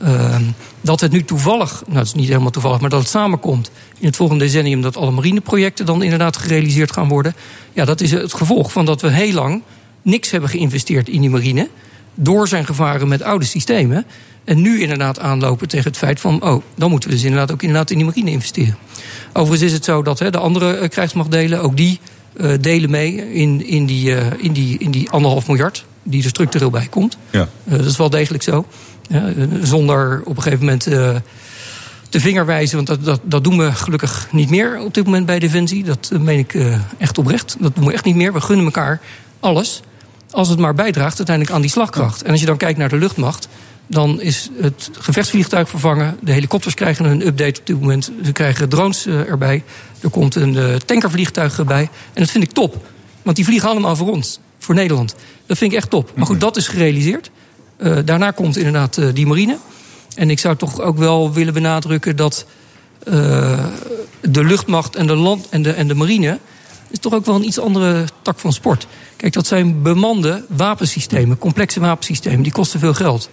Uh, dat het nu toevallig, nou het is niet helemaal toevallig, maar dat het samenkomt in het volgende decennium dat alle marineprojecten dan inderdaad gerealiseerd gaan worden. Ja, dat is het gevolg van dat we heel lang niks hebben geïnvesteerd in die marine. Door zijn gevaren met oude systemen. En nu inderdaad aanlopen tegen het feit van, oh, dan moeten we dus inderdaad ook inderdaad in die marine investeren. Overigens is het zo dat de andere uh, krijgsmachtdelen, ook die uh, delen mee in, in, die, uh, in, die, in die anderhalf miljard die er structureel bij komt. Ja. dat is wel degelijk zo. Ja, zonder op een gegeven moment uh, de vinger wijzen. Want dat, dat, dat doen we gelukkig niet meer op dit moment bij Defensie. Dat meen ik echt oprecht. Dat doen we echt niet meer. We gunnen elkaar alles. Als het maar bijdraagt uiteindelijk aan die slagkracht. En als je dan kijkt naar de luchtmacht. Dan is het gevechtsvliegtuig vervangen. De helikopters krijgen een update op dit moment. Ze krijgen drones eh, erbij. Er komt een tankervliegtuig erbij. En dat vind ik top. Want die vliegen allemaal voor ons, voor Nederland. Dat vind ik echt top. Maar goed, dat is gerealiseerd. Uh, daarna komt inderdaad uh, die marine. En ik zou toch ook wel willen benadrukken dat uh, de luchtmacht en de, land, en, de, en de marine. is toch ook wel een iets andere tak van sport. Kijk, dat zijn bemande wapensystemen, complexe wapensystemen, die kosten veel geld.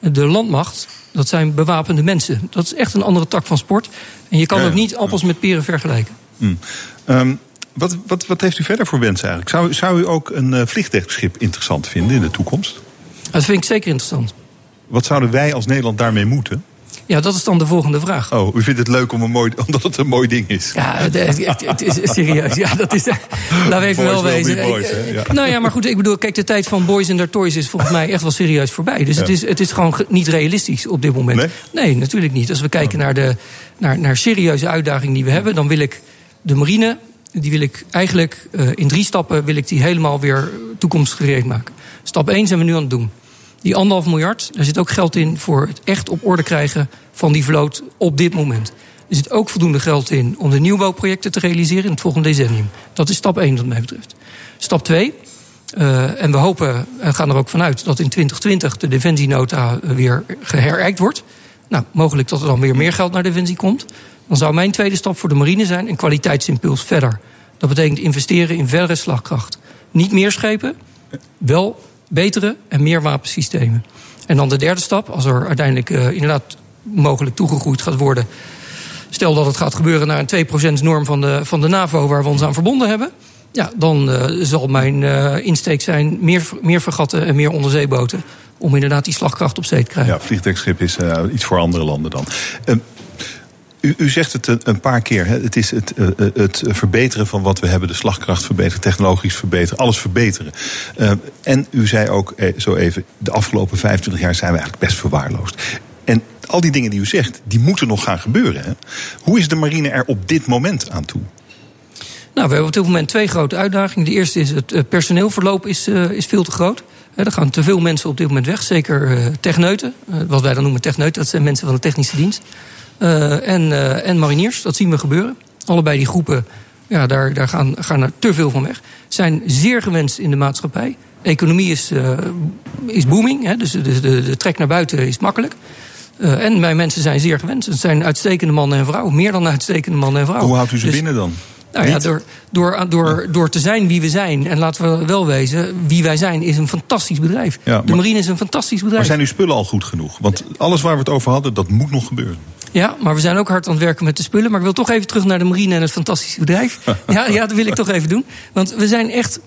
De landmacht, dat zijn bewapende mensen. Dat is echt een andere tak van sport. En je kan ook niet appels met peren vergelijken. Mm. Ehm, wat, wat, wat heeft u verder voor wensen eigenlijk? Zou, zou u ook een eh, vliegtuigschip interessant vinden in de toekomst? Dat vind ik zeker interessant. Wat zouden wij als Nederland daarmee moeten? Ja, dat is dan de volgende vraag. Oh, u vindt het leuk om een mooi, omdat het een mooi ding is. Ja, het, is serieus. Ja, dat is. Laten we even Boys wel wezen. boys? Ja. Nou ja, maar goed, ik bedoel, kijk, de tijd van boys en their toys is volgens mij echt wel serieus voorbij. Dus het, is, het is gewoon ge- niet realistisch op dit moment. Nee? natuurlijk niet. Als we kijken naar de naar, naar serieuze uitdagingen die we hebben, dan wil ik de marine, die wil ik eigenlijk eh, in drie stappen wil ik die helemaal weer toekomstgereed maken. Stap 1 zijn we nu aan het doen. Die anderhalf miljard, daar zit ook geld in voor het echt op orde krijgen van die vloot op dit moment. Er zit ook voldoende geld in om de nieuwbouwprojecten te realiseren in het volgende decennium. Dat is stap 1 wat mij betreft. Stap 2, eh, en we hopen en gaan er ook vanuit dat in 2020 de defensienota weer geherijkt wordt. Nou, mogelijk dat er dan weer meer geld naar defensie komt. Dan zou mijn tweede stap voor de marine zijn een kwaliteitsimpuls verder. Dat betekent investeren in verdere slagkracht. Niet meer schepen, wel betere en meer wapensystemen. En dan de derde stap, als er uiteindelijk eh, inderdaad mogelijk toegegroeid gaat worden. Stel dat het gaat gebeuren naar een 2% norm van de, van de NAVO waar we ons aan verbonden hebben. Ja, dan eh, zal mijn eh, insteek zijn meer, meer vergatten en meer onderzeeboten. Om inderdaad die slagkracht op zee te krijgen. Ja, vliegtuigschip is iets voor andere landen dan. U, u zegt het een, paar keer. Hè. Het is het, eh, eh, het verbeteren van wat we hebben. De slagkracht verbeteren, technologisch verbeteren. Alles verbeteren. Ehm, en u zei ook eh, zo even... de afgelopen 25 jaar zijn we eigenlijk best verwaarloosd. En al die dingen die u zegt, die moeten nog gaan gebeuren. Hè. Hoe is de marine er op dit moment aan toe? Nou, we hebben op dit moment twee grote uitdagingen. De eerste is het eh, personeelverloop is, eh, is veel te groot. Er gaan te veel mensen op dit moment weg. Zeker eh, techneuten. eh, wat wij dan noemen techneuten. Dat zijn mensen van de technische dienst. Eh, en, en mariniers. Dat zien we gebeuren. Allebei die groepen, ja, daar, daar gaan, gaan er te veel van weg. Zijn zeer gewenst in de maatschappij. De economie is, is booming. Hè, dus de, de, de trek naar buiten is makkelijk. En mijn mensen zijn zeer gewend. Het zijn uitstekende mannen en vrouwen. Meer dan uitstekende mannen en vrouwen. Hoe houdt u ze Dus- binnen dan? Nou ja, door, door, door, door te zijn wie we zijn. En laten we wel wezen, wie wij zijn is een fantastisch bedrijf. Ja, de marine is een fantastisch bedrijf. Maar zijn uw spullen al goed genoeg? Want alles waar we het over hadden, dat moet nog gebeuren. Ja, maar we zijn ook hard aan het werken met de spullen. Maar ik wil toch even terug naar de marine en het fantastische bedrijf. ja, ja, dat wil ik toch even doen. Want we zijn echt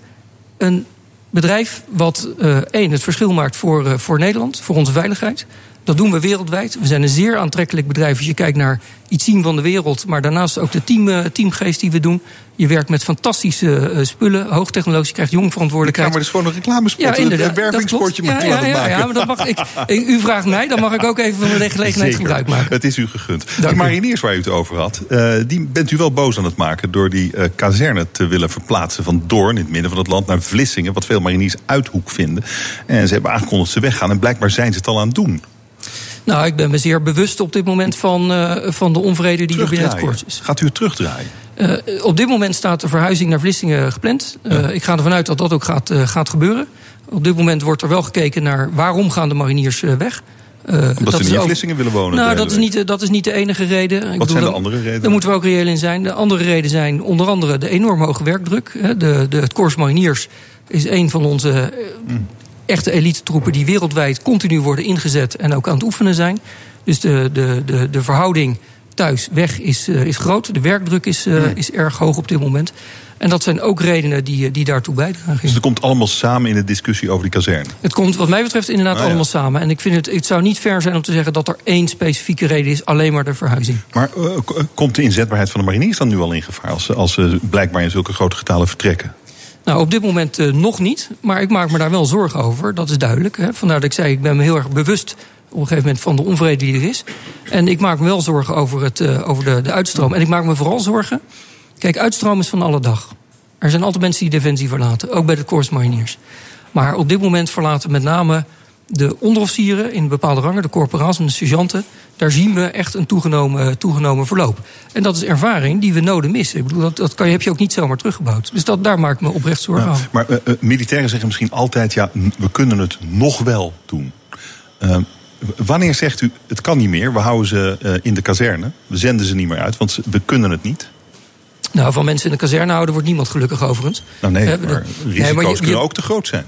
een bedrijf wat eh één, het verschil maakt voor, eh, voor Nederland, voor onze veiligheid. Dat doen we wereldwijd. We zijn een zeer aantrekkelijk bedrijf als je kijkt naar iets zien van de wereld. Maar daarnaast ook de team, eh, teamgeest die we doen. Je werkt met fantastische eh, spullen, hoogtechnologisch. Je krijgt jong Ja, verantwoordelijkheid. maar dat is gewoon een reclamespot. Ja, inderdaad. Een wervingsspotje Dat moet klopt. je ja, ja, ja, ja, maar dat mag ik. Eh, U vraagt mij, dan mag ik ook even van de gelegenheid gebruik maken. Het is u gegund. Die u. mariniers waar u het over had, die bent u wel boos aan het maken... door die kazerne te willen verplaatsen van Doorn in het midden van het land... naar Vlissingen, wat veel mariniers uithoek vinden. En ze hebben aangekondigd dat ze weggaan. En blijkbaar zijn ze het al aan het doen. Nou, ik ben me zeer bewust op dit moment van, eh, van de onvrede die er binnen het koers is. Gaat u het terugdraaien? Eh, op dit moment staat de verhuizing naar Vlissingen gepland. Eh, Ik ga ervan uit dat dat ook gaat, gaat gebeuren. Op dit moment wordt er wel gekeken naar waarom gaan de mariniers weg. Eh, Omdat dat ze niet in Vlissingen willen wonen. Nou, dat is, niet, de- dat is niet de enige reden. Ik bedoel, zijn de andere redenen? Daar moeten we ook reëel in zijn. De andere redenen zijn onder andere de enorm hoge werkdruk. De, de, het Corps Mariniers is een van onze Hmm. Echte elite troepen die wereldwijd continu worden ingezet en ook aan het oefenen zijn. Dus de, de, de, de verhouding thuis weg is, eh, is groot. De werkdruk is, eh, Hmm. is erg hoog op dit moment. En dat zijn ook redenen die, eh, die daartoe bijdragen. Dus het komt allemaal samen in de discussie over die kazerne. Het komt wat mij betreft inderdaad Ah, ja. allemaal samen. En ik vind het, het zou niet fair zijn om te zeggen dat er één specifieke reden is, alleen maar de verhuizing. Maar komt de inzetbaarheid van de mariniers dan nu al in gevaar... als als ze blijkbaar in zulke grote getalen vertrekken? Nou, op dit moment eh, nog niet. Maar ik maak me daar wel zorgen over. Dat is duidelijk. Hè. Vandaar dat ik zei, ik ben me heel erg bewust op een gegeven moment van de onvrede die er is. En ik maak me wel zorgen over, het, eh, over de, de uitstroom. En ik maak me vooral zorgen. Kijk, uitstroom is van alle dag. Er zijn altijd mensen die Defensie verlaten. Ook bij de Corps Mariniers. Maar op dit moment verlaten met name De onderofficieren in bepaalde rangen, de corporaals en de sergeanten, daar zien we echt een toegenomen, toegenomen verloop. En dat is ervaring die we noden missen. Ik bedoel, dat, dat kan heb je ook niet zomaar teruggebouwd. Dus dat, daar maak ik me oprecht zorgen over. maar eh, eh, militairen zeggen misschien altijd: ja, we kunnen het nog wel doen. Eh, w- wanneer zegt u: het kan niet meer, we houden ze eh, in de kazerne, we zenden ze niet meer uit, want we kunnen het niet? Nou, van mensen in de kazerne houden wordt niemand gelukkig overigens. Nou nee, maar risico's nee, maar je- je- kunnen ook te groot zijn.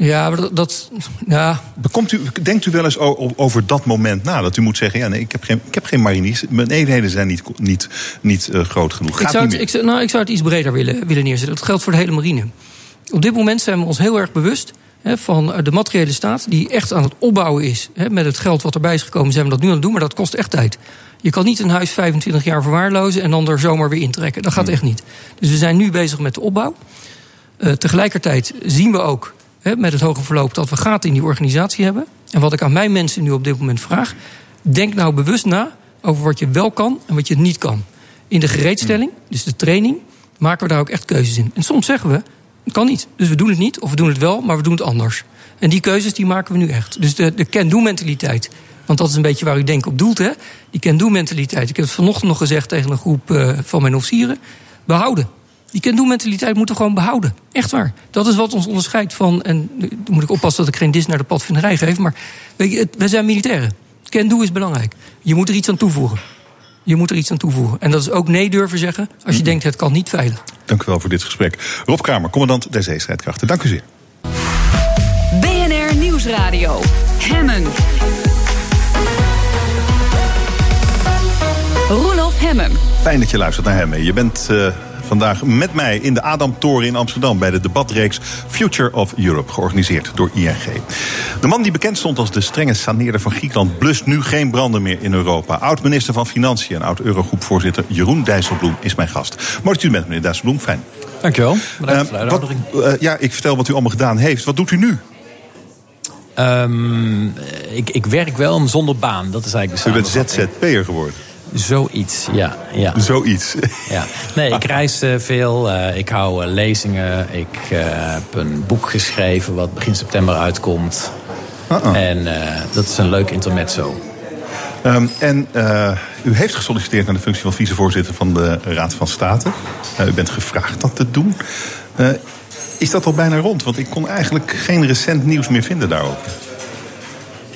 Ja, maar dat. dat ja. Bekomt u, denkt u wel eens over dat moment na? Dat u moet zeggen: ja, nee, ik heb geen, ik heb geen mariniers. Mijn eenheden zijn niet, niet, niet eh, groot genoeg. Ik Gaat zou, het, meer. ik, zou- nou, ik zou het iets breder willen, willen neerzetten. Dat geldt voor de hele marine. Op dit moment zijn we ons heel erg bewust hè, van eh, de materiële staat... die echt aan het opbouwen is. Hè, met het geld wat erbij is gekomen zijn we dat nu aan het doen... maar dat kost echt tijd. Je kan niet een huis 25 jaar verwaarlozen... en dan er zomaar weer intrekken. Dat gaat echt niet. Dus we zijn nu bezig met de opbouw. Eh, tegelijkertijd zien we ook met het hoge verloop... dat we gaten in die organisatie hebben. En wat ik aan mijn mensen nu op dit moment vraag... denk nou bewust na over wat je wel kan en wat je niet kan. In de gereedstelling, dus de training, maken we daar ook echt keuzes in. En soms zeggen we, het kan niet. Dus we doen het niet, of we doen het wel, maar we doen het anders. En die keuzes die maken we nu echt. Dus de, de can-do-mentaliteit. Want dat is een beetje waar u denk op doelt, hè? Die can-do-mentaliteit. Ik heb het vanochtend nog gezegd tegen een groep eh, van mijn officieren. Behouden. Die can-do-mentaliteit moeten we gewoon behouden. Echt waar. Dat is wat ons onderscheidt van... en nu moet ik oppassen dat ik geen dis naar de padvinderij geef... maar weet je, het, wij zijn militairen. Can-do is belangrijk. Je moet er iets aan toevoegen. Je moet er iets aan toevoegen. En dat is ook nee durven zeggen als je denkt het kan niet veilig. Dank u wel voor dit gesprek. Rob Kramer, commandant der zeestrijdkrachten. Dank u zeer. BNR Nieuwsradio. Hemmen. Roelof Hemmen. Fijn dat je luistert naar hem. Je bent eh, vandaag met mij in de Adamtoren in Amsterdam... bij de debatreeks Future of Europe, georganiseerd door ING. De man die bekend stond als de strenge saneerder van Griekenland... blust nu geen branden meer in Europa. Oud-minister van Financiën en oud-Eurogroepvoorzitter Jeroen Dijsselbloem is mijn gast. Mooi dat u bent, meneer Dijsselbloem. Fijn. Dankjewel. Bedankt voor de Eh, eh, ja, ik vertel wat u allemaal gedaan heeft. Wat doet u nu? Ehm, ik, ik werk wel zonder baan. Dat is eigenlijk de U bent. ZZP'er geworden. Zoiets, ja. ja. Zoiets. Ja. Nee, ik reis eh, veel. eh, ik hou eh, lezingen. Ik heb een boek geschreven wat begin september uitkomt. En eh, dat is een leuk intermezzo. Ehm, en eh, u heeft gesolliciteerd naar de functie van vicevoorzitter van de Raad van State. Eh, u bent gevraagd dat te doen. Eh, is dat al bijna rond? Want ik kon eigenlijk geen recent nieuws meer vinden daarover.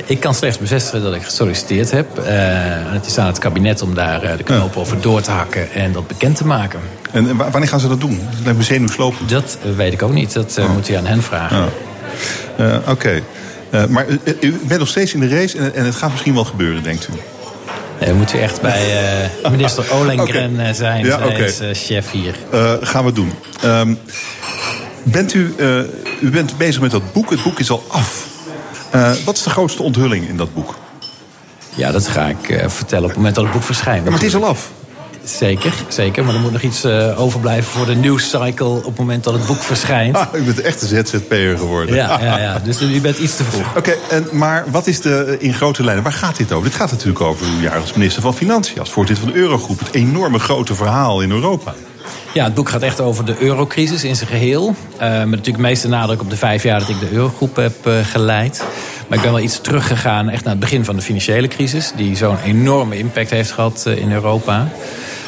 Ik kan slechts bevestigen dat ik gesolliciteerd heb. En het is aan het kabinet om daar eh, de knoop over door te hakken en dat bekend te maken. En wa- wanneer gaan ze dat doen? Dat lijkt me zenuwslopend. Dat weet ik ook niet. Dat eh, moet u aan hen vragen. Oké. Maar u, bent nog steeds in de race en, en het gaat misschien wel gebeuren, denkt u? We moeten echt bij minister Olengren eh, zijn. Ja, Zij oké. is chef hier. Gaan we doen. Ehm, bent u, u bent bezig met dat boek. Het boek is al af. Eh, wat is de grootste onthulling in dat boek? Ja, dat ga ik eh, vertellen op het moment dat het boek verschijnt. maar het is al af. Zeker, zeker. Maar er moet nog iets eh, overblijven voor de nieuwscycle op het moment dat het boek verschijnt. Ah, u bent echt een ZZP'er geworden. Ja, ja, ja. Dus u bent iets te vroeg. Oké, en maar wat is de, in grote lijnen, waar gaat dit over? Dit gaat natuurlijk over uw jaar als minister van Financiën, als voorzitter van de Eurogroep. Het enorme grote verhaal in Europa. Ja, het boek gaat echt over de eurocrisis in zijn geheel. Eh, met natuurlijk meeste nadruk op de vijf jaar dat ik de eurogroep heb eh, geleid. Maar ik ben wel iets teruggegaan echt naar het begin van de financiële crisis... die zo'n enorme impact heeft gehad eh, in Europa.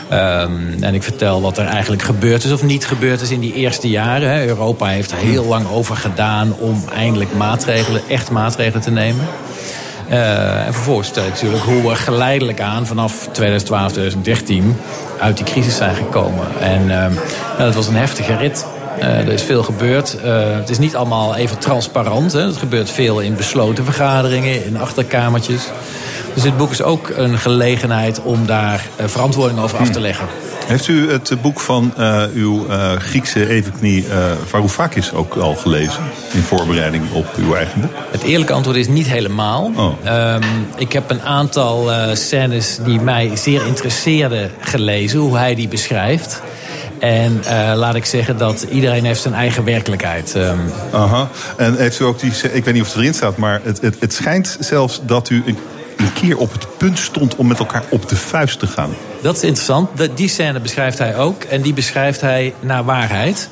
Ehm, en ik vertel wat er eigenlijk gebeurd is of niet gebeurd is in die eerste jaren. Hè. Europa heeft er heel lang over gedaan om eindelijk maatregelen, echt maatregelen te nemen. Eh, en vervolgens vertel ik natuurlijk hoe we geleidelijk aan vanaf 2012, 2013 uit die crisis zijn gekomen. En ehm, nou, dat was een heftige rit. Eh, er is veel gebeurd. Eh, het is niet allemaal even transparant. Hè. Het gebeurt veel in besloten vergaderingen, in achterkamertjes. Dus dit boek is ook een gelegenheid om daar eh, verantwoording over af te leggen. Heeft u het boek van eh, uw eh, Griekse evenknie eh Varoufakis ook al gelezen? In voorbereiding op uw eigen boek? Het eerlijke antwoord is niet helemaal. Oh. Ehm, ik heb een aantal eh, scènes die mij zeer interesseerden gelezen, hoe hij die beschrijft. En eh, laat ik zeggen dat iedereen heeft zijn eigen werkelijkheid. Ehm, Aha. En heeft u ook die, ik weet niet of het erin staat, maar het, het, het schijnt zelfs dat u een, een keer op het punt stond om met elkaar op de vuist te gaan. Dat is interessant. Die scène beschrijft hij ook. En die beschrijft hij naar waarheid.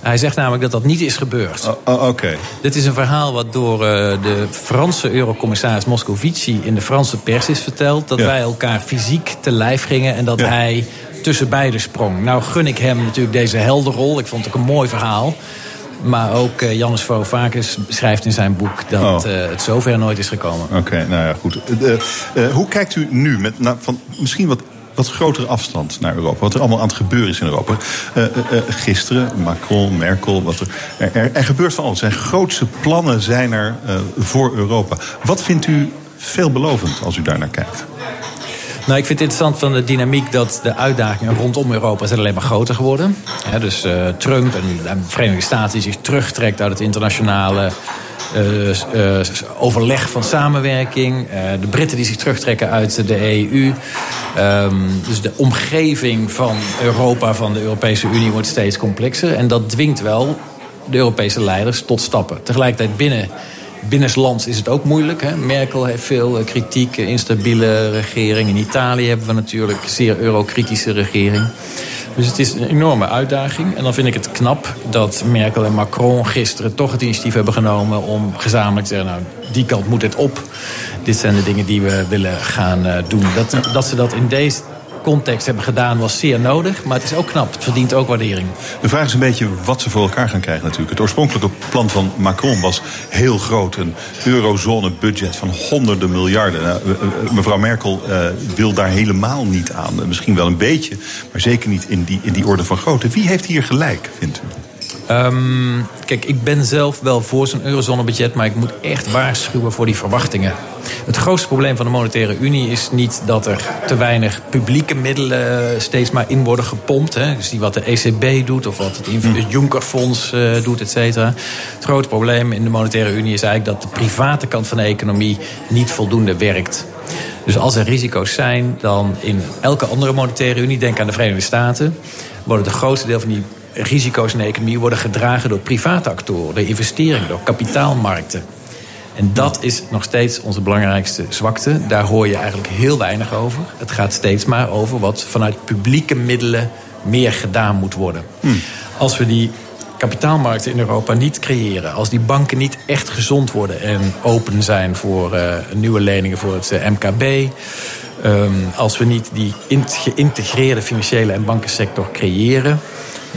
Hij zegt namelijk dat dat niet is gebeurd. Oh, Oké. Dit is een verhaal wat door eh, de Franse eurocommissaris Moscovici in de Franse pers is verteld. Dat Ja. wij elkaar fysiek te lijf gingen en dat Ja. hij tussen beiden sprong. Nou gun ik hem natuurlijk deze heldenrol. Ik vond het ook een mooi verhaal. Maar ook eh, Jannes Varoufakis schrijft in zijn boek dat Oh. eh, het zover nooit is gekomen. Oké, nou ja, goed. Eh, hoe kijkt u nu met nou, van misschien wat, wat grotere afstand naar Europa? Wat er allemaal aan het gebeuren is in Europa. Gisteren, Macron, Merkel, wat er, er, er, gebeurt van alles. Zijn grootste plannen zijn er voor Europa. Wat vindt u veelbelovend als u daar naar kijkt? Nou, ik vind het interessant van de dynamiek dat de uitdagingen rondom Europa zijn alleen maar groter geworden. Dus eh, Trump en de Verenigde Staten die zich terugtrekt uit het internationale eh, eh, overleg van samenwerking. De Britten die zich terugtrekken uit de EU. Ehm, dus de omgeving van Europa, van de Europese Unie, wordt steeds complexer. En dat dwingt wel de Europese leiders tot stappen. Tegelijkertijd binnen Binnenlands is het ook moeilijk. Hè? Merkel heeft veel eh, kritiek, eh, instabiele regering. In Italië hebben we natuurlijk zeer eurokritische regering. Dus het is een enorme uitdaging. En dan vind ik het knap dat Merkel en Macron gisteren toch het initiatief hebben genomen om gezamenlijk te zeggen, nou, die kant moet het op. Dit zijn de dingen die we willen gaan eh, doen. Dat, dat ze dat in deze context hebben gedaan was zeer nodig. Maar het is ook knap. Het verdient ook waardering. De vraag is een beetje wat ze voor elkaar gaan krijgen natuurlijk. Het oorspronkelijke plan van Macron was heel groot. Een eurozone-budget van honderden miljarden. Nou, eh, eh, mevrouw Merkel eh, wil daar helemaal niet aan. Eh, Misschien wel een beetje, maar zeker niet in die, in die orde van grootte. Wie heeft hier gelijk, vindt u? Ehm, kijk, ik ben zelf wel voor zo'n eurozonebudget, maar ik moet echt waarschuwen voor die verwachtingen. Het grootste probleem van de monetaire unie is niet dat er te weinig publieke middelen steeds maar in worden gepompt. Hè. Dus die wat de ECB doet of wat het Inv- Junckerfonds eh, doet, et cetera. Het grote probleem in de monetaire unie is eigenlijk dat de private kant van de economie niet voldoende werkt. Dus als er risico's zijn, dan in elke andere monetaire unie, denk aan de Verenigde Staten, worden de grootste deel van die risico's in de economie worden gedragen door private actoren, door investeringen, door kapitaalmarkten. En dat is nog steeds onze belangrijkste zwakte. Daar hoor je eigenlijk heel weinig over. Het gaat steeds maar over wat vanuit publieke middelen meer gedaan moet worden. Als we die kapitaalmarkten in Europa niet creëren, als die banken niet echt gezond worden en open zijn voor eh, nieuwe leningen voor het eh, MKB, ehm, als we niet die geïntegreerde financiële en bankensector creëren,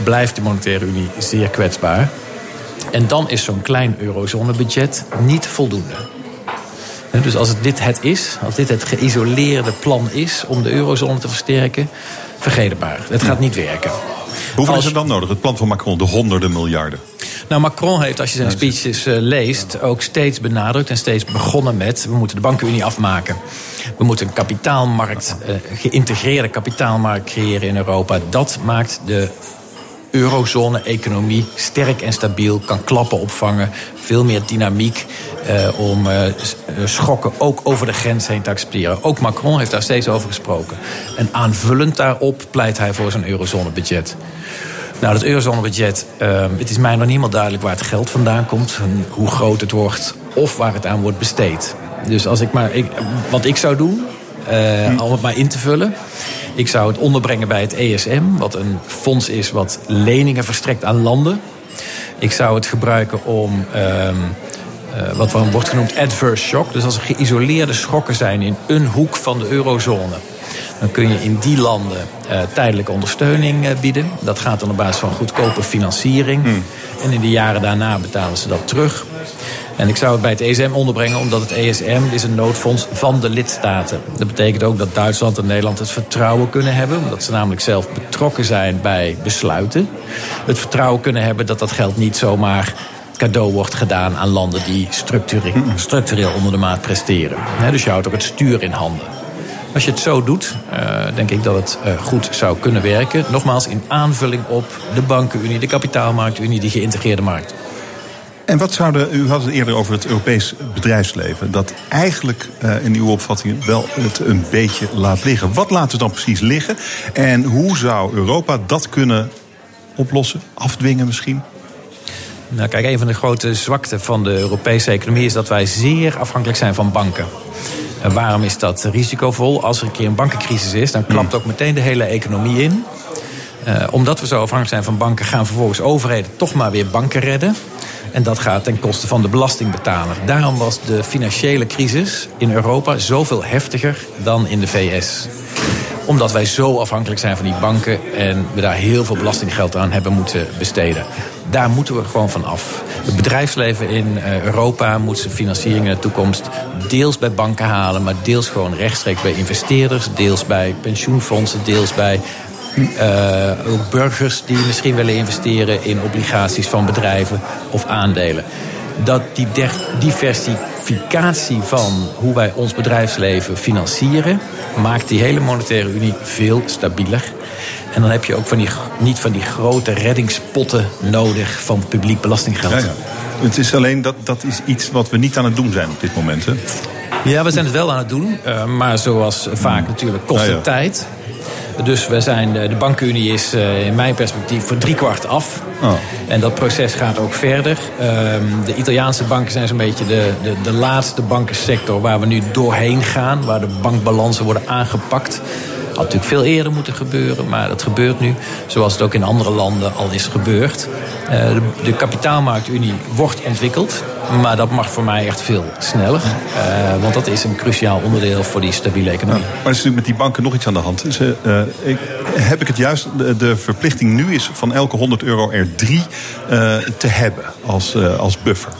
blijft de monetaire unie zeer kwetsbaar. En dan is zo'n klein eurozonebudget niet voldoende. Dus als het dit het is, als dit het geïsoleerde plan is om de eurozone te versterken, vergeet het maar. Het gaat niet werken. Hoeveel Als- is er dan nodig? Het plan van Macron, de honderden miljarden. Nou, Macron heeft, als je zijn speeches eh, leest, ook steeds benadrukt en steeds begonnen met: we moeten de bankenunie afmaken. We moeten een kapitaalmarkt, eh, geïntegreerde kapitaalmarkt creëren in Europa. Dat maakt de eurozone-economie sterk en stabiel, kan klappen opvangen, veel meer dynamiek eh, om eh, eh, schokken ook over de grens heen te accepteren. Ook Macron heeft daar steeds over gesproken. En aanvullend daarop pleit hij voor zijn eurozone-budget. Nou, dat eurozonebudget, uh, het is mij nog niet helemaal duidelijk waar het geld vandaan komt, hoe groot het wordt of waar het aan wordt besteed. Dus als ik maar, ik, wat ik zou doen, eh, om het maar in te vullen, ik zou het onderbrengen bij het ESM, wat een fonds is wat leningen verstrekt aan landen. Ik zou het gebruiken om ehm, eh, wat wordt genoemd adverse shock. Dus als er geïsoleerde schokken zijn in een hoek van de eurozone, dan kun je in die landen eh, tijdelijke ondersteuning bieden. Dat gaat dan op basis van goedkope financiering. En in de jaren daarna betalen ze dat terug. En ik zou het bij het ESM onderbrengen, omdat het ESM is een noodfonds van de lidstaten. Dat betekent ook dat Duitsland en Nederland het vertrouwen kunnen hebben, omdat ze namelijk zelf betrokken zijn bij besluiten. Het vertrouwen kunnen hebben dat dat geld niet zomaar cadeau wordt gedaan aan landen die structureel, structureel onder de maat presteren. Dus je houdt ook het stuur in handen. Als je het zo doet, eh, denk ik dat het eh, goed zou kunnen werken. Nogmaals, in aanvulling op de bankenunie, de kapitaalmarktunie, die geïntegreerde markt. En wat zouden, u had het eerder over het Europees bedrijfsleven, dat eigenlijk eh, in uw opvatting wel het een beetje laat liggen. Wat laat het dan precies liggen? En hoe zou Europa dat kunnen oplossen, afdwingen misschien? Nou, kijk, een van de grote zwakten van de Europese economie is dat wij zeer afhankelijk zijn van banken. En waarom is dat risicovol? Als er een keer een bankencrisis is, dan klapt ook meteen de hele economie in. Uh, omdat we zo afhankelijk zijn van banken, gaan vervolgens overheden toch maar weer banken redden. En dat gaat ten koste van de belastingbetaler. Daarom was de financiële crisis in Europa zoveel heftiger dan in de VS omdat wij zo afhankelijk zijn van die banken en we daar heel veel belastinggeld aan hebben moeten besteden. Daar moeten we gewoon van af. Het bedrijfsleven in eh, Europa moet zijn financiering in de toekomst deels bij banken halen, maar deels gewoon rechtstreeks bij investeerders, deels bij pensioenfondsen, deels bij ook burgers die misschien willen investeren in obligaties van bedrijven of aandelen. Dat die diversificatie van hoe wij ons bedrijfsleven financieren, maakt die hele monetaire unie veel stabieler. En dan heb je ook van die, niet van die grote reddingspotten nodig van publiek belastinggeld. Ja, ja. Het is alleen dat dat is iets wat we niet aan het doen zijn op dit moment. Hè? Ja, we zijn het wel aan het doen. Uh, maar zoals vaak natuurlijk kost het ja, ja. tijd. Dus we zijn, de bankenunie is uh, in mijn perspectief voor driekwart af. Oh. En dat proces gaat ook verder. Um, de Italiaanse banken zijn zo'n beetje de, de, de laatste bankensector waar we nu doorheen gaan. Waar de bankbalansen worden aangepakt. Had natuurlijk veel eerder moeten gebeuren, maar dat gebeurt nu. Zoals het ook in andere landen al is gebeurd. Uh, de, de kapitaalmarktunie wordt ontwikkeld. Maar dat mag voor mij echt veel sneller. Uh, want dat is een cruciaal onderdeel voor die stabiele economie. Maar er is natuurlijk met die banken nog iets aan de hand. Uh, ik, heb ik het juist, de, verplichting nu is van elke 100 euro er drie te hebben als, als buffer.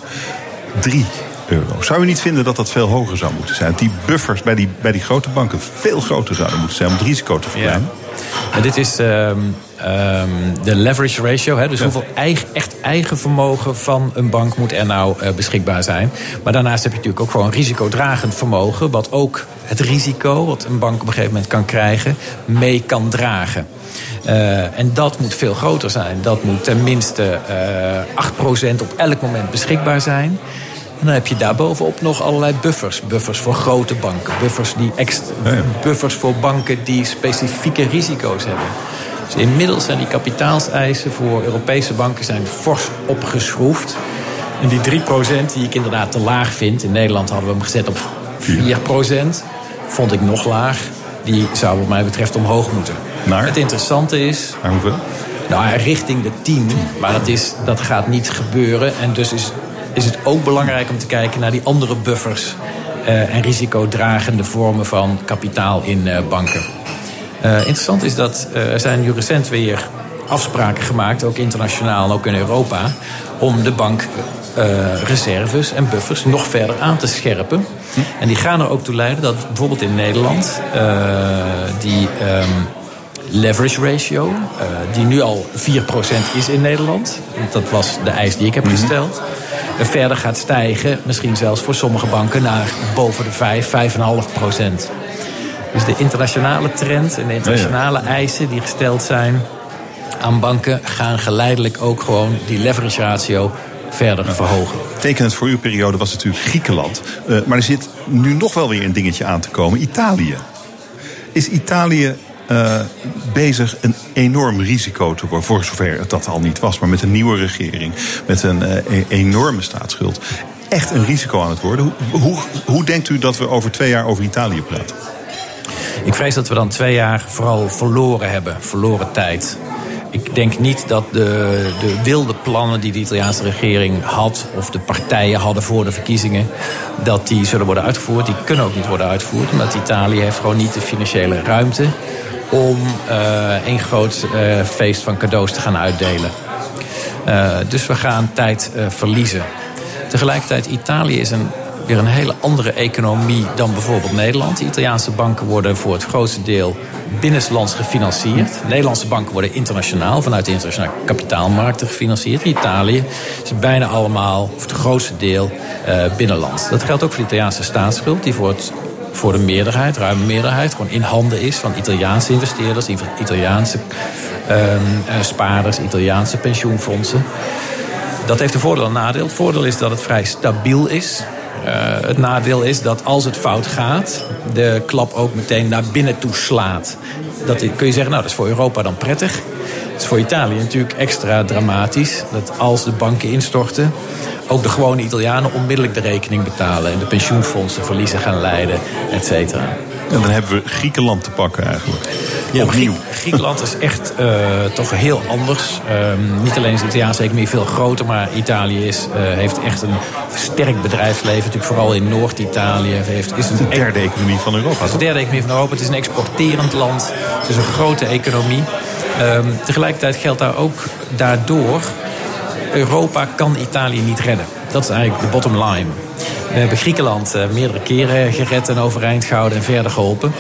Drie euro. Zou u niet vinden dat dat veel hoger zou moeten zijn? Dat die buffers bij die, bij die grote banken veel groter zouden moeten zijn om het risico te verkleinen? Ja. dit is um, um, de leverage ratio. Hè, dus ja. hoeveel eigen, echt eigen vermogen van een bank moet er nou uh, beschikbaar zijn. Maar daarnaast heb je natuurlijk ook gewoon risicodragend vermogen. Wat ook het risico wat een bank op een gegeven moment kan krijgen, mee kan dragen. Uh, en dat moet veel groter zijn. Dat moet tenminste uh, 8% op elk moment beschikbaar zijn. En dan heb je daarbovenop nog allerlei buffers. Buffers voor grote banken. Buffers, die extra, ja. buffers voor banken die specifieke risico's hebben. Dus inmiddels zijn die kapitaalseisen voor Europese banken zijn fors opgeschroefd. En die 3% die ik inderdaad te laag vind. In Nederland hadden we hem gezet op 4%. Vond ik nog laag. Die zou wat mij betreft omhoog moeten. Naar? Het interessante is... Naar hoeveel? Nou, richting de 10. Maar dat, is, dat gaat niet gebeuren. En dus is is het ook belangrijk om te kijken naar die andere buffers uh, en risicodragende vormen van kapitaal in uh, banken. Uh, interessant is dat er zijn nu recent weer afspraken gemaakt, ook internationaal en ook in Europa, om de bankreserves en buffers nog verder aan te scherpen. Hm. En die gaan er ook toe leiden dat bijvoorbeeld in Nederland die. Um, leverage ratio, uh, die nu al 4% is in Nederland. Dat was de eis die ik heb gesteld. Verder gaat stijgen, misschien zelfs voor sommige banken, naar boven de 5, 5,5 procent. Dus de internationale trend en de internationale ja, ja. eisen die gesteld zijn aan banken gaan geleidelijk ook gewoon die leverage ratio verder ja. verhogen. Tekenend voor uw periode was natuurlijk Griekenland. Uh, maar er zit nu nog wel weer een dingetje aan te komen: Italië. Is Italië uh, bezig een enorm risico te worden. Voor zover het dat al niet was. Maar met een nieuwe regering. Met een uh, enorme staatsschuld. Echt een risico aan het worden. Hoe, hoe, hoe denkt u dat we over twee jaar over Italië praten? Ik vrees dat we dan twee jaar vooral verloren hebben. Verloren tijd. Ik denk niet dat de, de, wilde plannen die de Italiaanse regering had... of de partijen hadden voor de verkiezingen... dat die zullen worden uitgevoerd. Die kunnen ook niet worden uitgevoerd. Omdat Italië heeft gewoon niet de financiële ruimte om uh, een groot uh, feest van cadeaus te gaan uitdelen. Uh, dus we gaan tijd verliezen. Tegelijkertijd, Italië is een, weer een hele andere economie dan bijvoorbeeld Nederland. De Italiaanse banken worden voor het grootste deel binnenlands gefinancierd. Nederlandse banken worden internationaal, vanuit de internationale kapitaalmarkten gefinancierd. In Italië is bijna allemaal, of het grootste deel, binnenlands. Dat geldt ook voor de Italiaanse staatsschuld, die voor voor de meerderheid, ruime meerderheid, gewoon in handen is van Italiaanse investeerders, Italiaanse uh, spaarders, Italiaanse pensioenfondsen. Dat heeft een voordeel en een nadeel. Het voordeel is dat het vrij stabiel is. Uh, het nadeel is dat als het fout gaat, de klap ook meteen naar binnen toe slaat. Dat kun je zeggen, nou dat is voor Europa dan prettig. Is voor Italië natuurlijk extra dramatisch. Dat als de banken instorten, ook de gewone Italianen onmiddellijk de rekening betalen. En de pensioenfondsen verliezen gaan leiden, et cetera. En dan hebben we Griekenland te pakken eigenlijk. Ja, Opnieuw. Griek- Griekenland is echt eh, toch heel anders. Ehm, niet alleen is de Italiaanse economie veel groter, maar Italië is, eh, heeft echt een sterk bedrijfsleven. Natuurlijk vooral in Noord-Italië. Heeft, is een De derde economie van Europa. het is de derde economie van Europa. Het is een exporterend land. Het is een grote economie. Ehm, tegelijkertijd geldt daar ook daardoor... Europa kan Italië niet redden. Dat is eigenlijk de bottom line. We hebben Griekenland eh, meerdere keren gered en overeind gehouden en verder geholpen.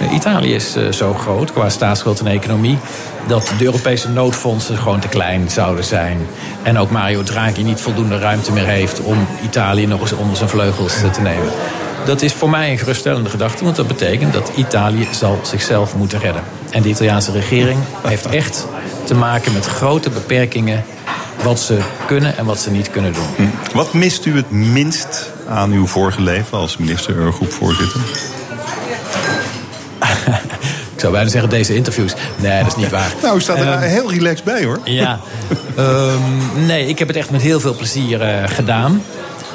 Eh, Italië is eh, zo groot qua staatsschuld en economie... dat de Europese noodfondsen gewoon te klein zouden zijn. En ook Mario Draghi niet voldoende ruimte meer heeft... om Italië nog eens onder zijn vleugels te nemen. Dat is voor mij een geruststellende gedachte, want dat betekent dat Italië zal zichzelf moeten redden. En de Italiaanse regering heeft echt te maken met grote beperkingen wat ze kunnen en wat ze niet kunnen doen. Wat mist u het minst aan uw vorige leven als minister Eurogroepvoorzitter? Ik zou bijna zeggen deze interviews. Nee, dat is niet waar. Nou, u staat er Ehm, heel relaxed bij hoor. Ja. Ehm, nee, ik heb het echt met heel veel plezier eh, gedaan.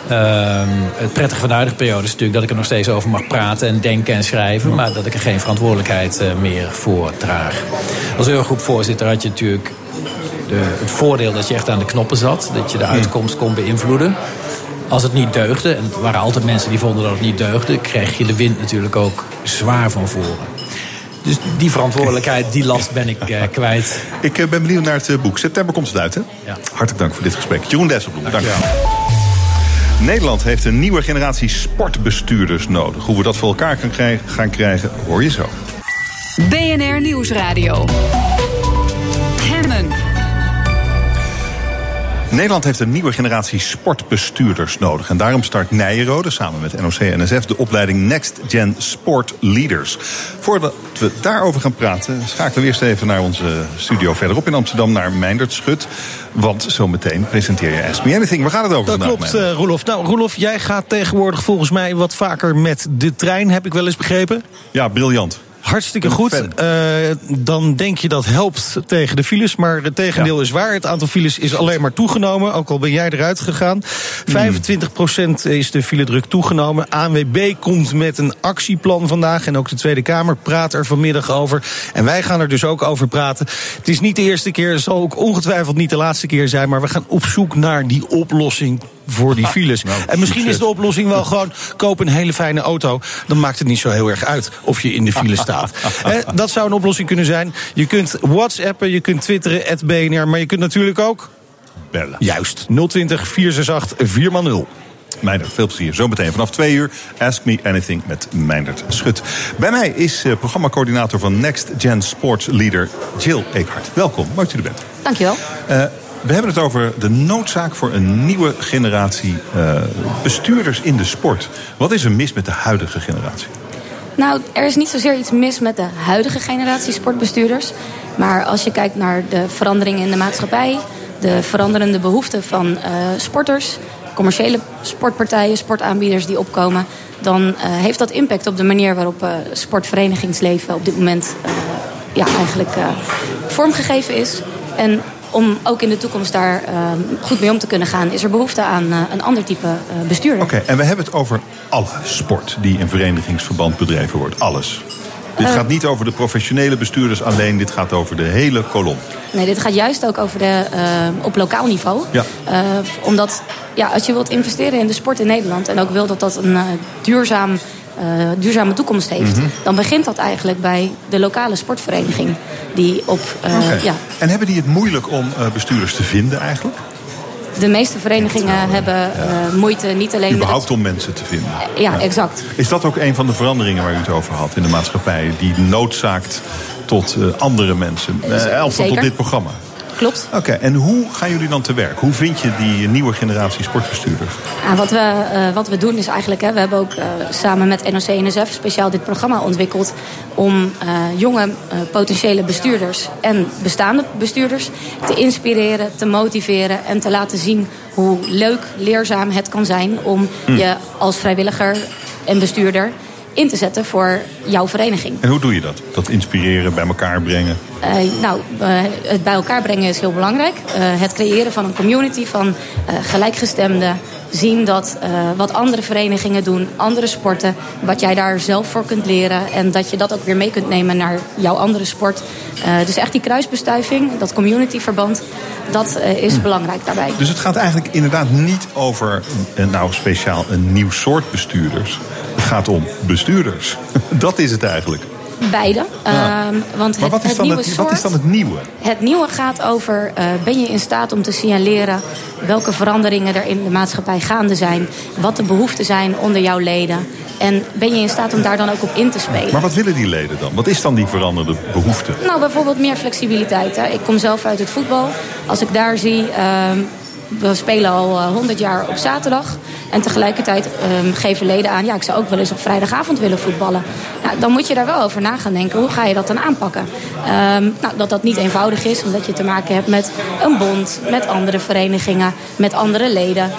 Ehm, het prettige van de huidige periode is natuurlijk dat ik er nog steeds over mag praten en denken en schrijven. Maar dat ik er geen verantwoordelijkheid eh, meer voor draag. Als Eurogroepvoorzitter had je natuurlijk de, het voordeel dat je echt aan de knoppen zat. Dat je de uitkomst kon beïnvloeden. Als het niet deugde, en het waren altijd mensen die vonden dat het niet deugde... kreeg je de wind natuurlijk ook zwaar van voren. Dus die verantwoordelijkheid, die last ben ik eh, kwijt. Ik eh, ben benieuwd naar het boek. September komt het uit, hè? Ja. Hartelijk dank voor dit gesprek. Jeroen Dijsselbloem, dank. Nederland heeft een nieuwe generatie sportbestuurders nodig. Hoe we dat voor elkaar gaan krijgen, hoor je zo. BNR Nieuwsradio. Nederland heeft een nieuwe generatie sportbestuurders nodig. En daarom start Nijenrode samen met NOC-NSF de opleiding Next Gen Sport Leaders. Voordat we daarover gaan praten, schakelen we eerst even naar onze studio verderop in Amsterdam, naar Meindert Schut. Want zometeen presenteer je Ask Me Anything. Waar gaat het over Dat vandaag, klopt, eh Roelof. Nou, Roelof, jij gaat tegenwoordig volgens mij wat vaker met de trein, heb ik wel eens begrepen. Ja, briljant. Hartstikke goed. Eh, dan denk je dat helpt tegen de files. Maar het tegendeel is waar. Het aantal files is alleen maar toegenomen. Ook al ben jij eruit gegaan. 25% is de filedruk toegenomen. ANWB komt met een actieplan vandaag. En ook de Tweede Kamer praat er vanmiddag over. En wij gaan er dus ook over praten. Het is niet de eerste keer. Het zal ook ongetwijfeld niet de laatste keer zijn. Maar we gaan op zoek naar die oplossing voor die files. Nou, en misschien succes. is de oplossing wel gewoon koop een hele fijne auto. Dan maakt het niet zo heel erg uit of je in de file staat. Hè, dat zou een oplossing kunnen zijn. Je kunt whatsappen, je kunt twitteren, het BNR. Maar je kunt natuurlijk ook... Bellen. Juist, 020 468 4x0. Meindert, veel plezier. Zometeen vanaf twee uur Ask Me Anything met Meindert Schut. Bij mij is eh, programmacoördinator van Next Gen Sports Leader Jill Eekhart. Welkom, mooi dat u er bent. Dankjewel. Eh, we hebben het over de noodzaak voor een nieuwe generatie eh, bestuurders in de sport. Wat is er mis met de huidige generatie? Nou, er is niet zozeer iets mis met de huidige generatie sportbestuurders. Maar als je kijkt naar de veranderingen in de maatschappij, de veranderende behoeften van eh, sporters, commerciële sportpartijen, sportaanbieders die opkomen, dan eh, heeft dat impact op de manier waarop sportverenigingsleven op dit moment ja, eigenlijk vormgegeven is. En om ook in de toekomst daar eh, goed mee om te kunnen gaan, is er behoefte aan eh, een ander type eh, bestuurder. Oké, en we hebben het over alle sport die in verenigingsverband bedreven wordt. Alles. Dit Eh. gaat niet over de professionele bestuurders alleen, dit gaat over de hele kolom. Nee, dit gaat juist ook over de, op lokaal niveau. Ja. Omdat ja, als je wilt investeren in de sport in Nederland... en ook wil dat dat een duurzaam, eh, duurzame toekomst heeft... Mhm. dan begint dat eigenlijk bij de lokale sportvereniging. Die op, eh, ja, En hebben die het moeilijk om eh, bestuurders te vinden eigenlijk? de meeste verenigingen hebben moeite niet alleen met Überhaupt om mensen te vinden. Ja, exact. Is dat ook een van de veranderingen waar u het over had in de maatschappij? Die noodzaakt tot andere mensen? Uh, tot dit programma. Klopt. Oké, en hoe gaan jullie dan te werk? Hoe vind je die nieuwe generatie sportbestuurders? Ja, wat, we, eh, wat we doen is eigenlijk, hè, we hebben ook eh, samen met NOC-NSF speciaal dit programma ontwikkeld om eh, jonge potentiële bestuurders en bestaande bestuurders te inspireren, te motiveren en te laten zien hoe leuk, leerzaam het kan zijn om Hmm. je als vrijwilliger en bestuurder in te zetten voor jouw vereniging. En hoe doe je dat? Dat inspireren, bij elkaar brengen? Uh, nou, uh, het bij elkaar brengen is heel belangrijk. Uh, het creëren van een community van gelijkgestemden. Zien dat wat andere verenigingen doen, andere sporten, wat jij daar zelf voor kunt leren. En dat je dat ook weer mee kunt nemen naar jouw andere sport. dus echt die kruisbestuiving, dat communityverband, dat is belangrijk daarbij. Dus het gaat eigenlijk inderdaad niet over nou speciaal een nieuw soort bestuurders. Het gaat om bestuurders. Dat is het eigenlijk. Beide. Ja. Um, want maar het, wat is, het dan nieuwe het, soort, wat is dan het nieuwe? Het nieuwe gaat over: uh, ben je in staat om te signaleren welke veranderingen er in de maatschappij gaande zijn, wat de behoeften zijn onder jouw leden. En ben je in staat om daar dan ook op in te spelen? Maar wat willen die leden dan? Wat is dan die veranderde behoefte? Nou, bijvoorbeeld meer flexibiliteit. Hè. Ik kom zelf uit het voetbal. Als ik daar zie. Uh, we spelen al 100 jaar op zaterdag. En tegelijkertijd um, geven leden aan... ja, ik zou ook wel eens op vrijdagavond willen voetballen. Dan moet je daar wel over na gaan denken. Hoe ga je dat dan aanpakken? Um, nou, dat dat niet eenvoudig is, omdat je te maken hebt met een bond... met andere verenigingen, met andere leden.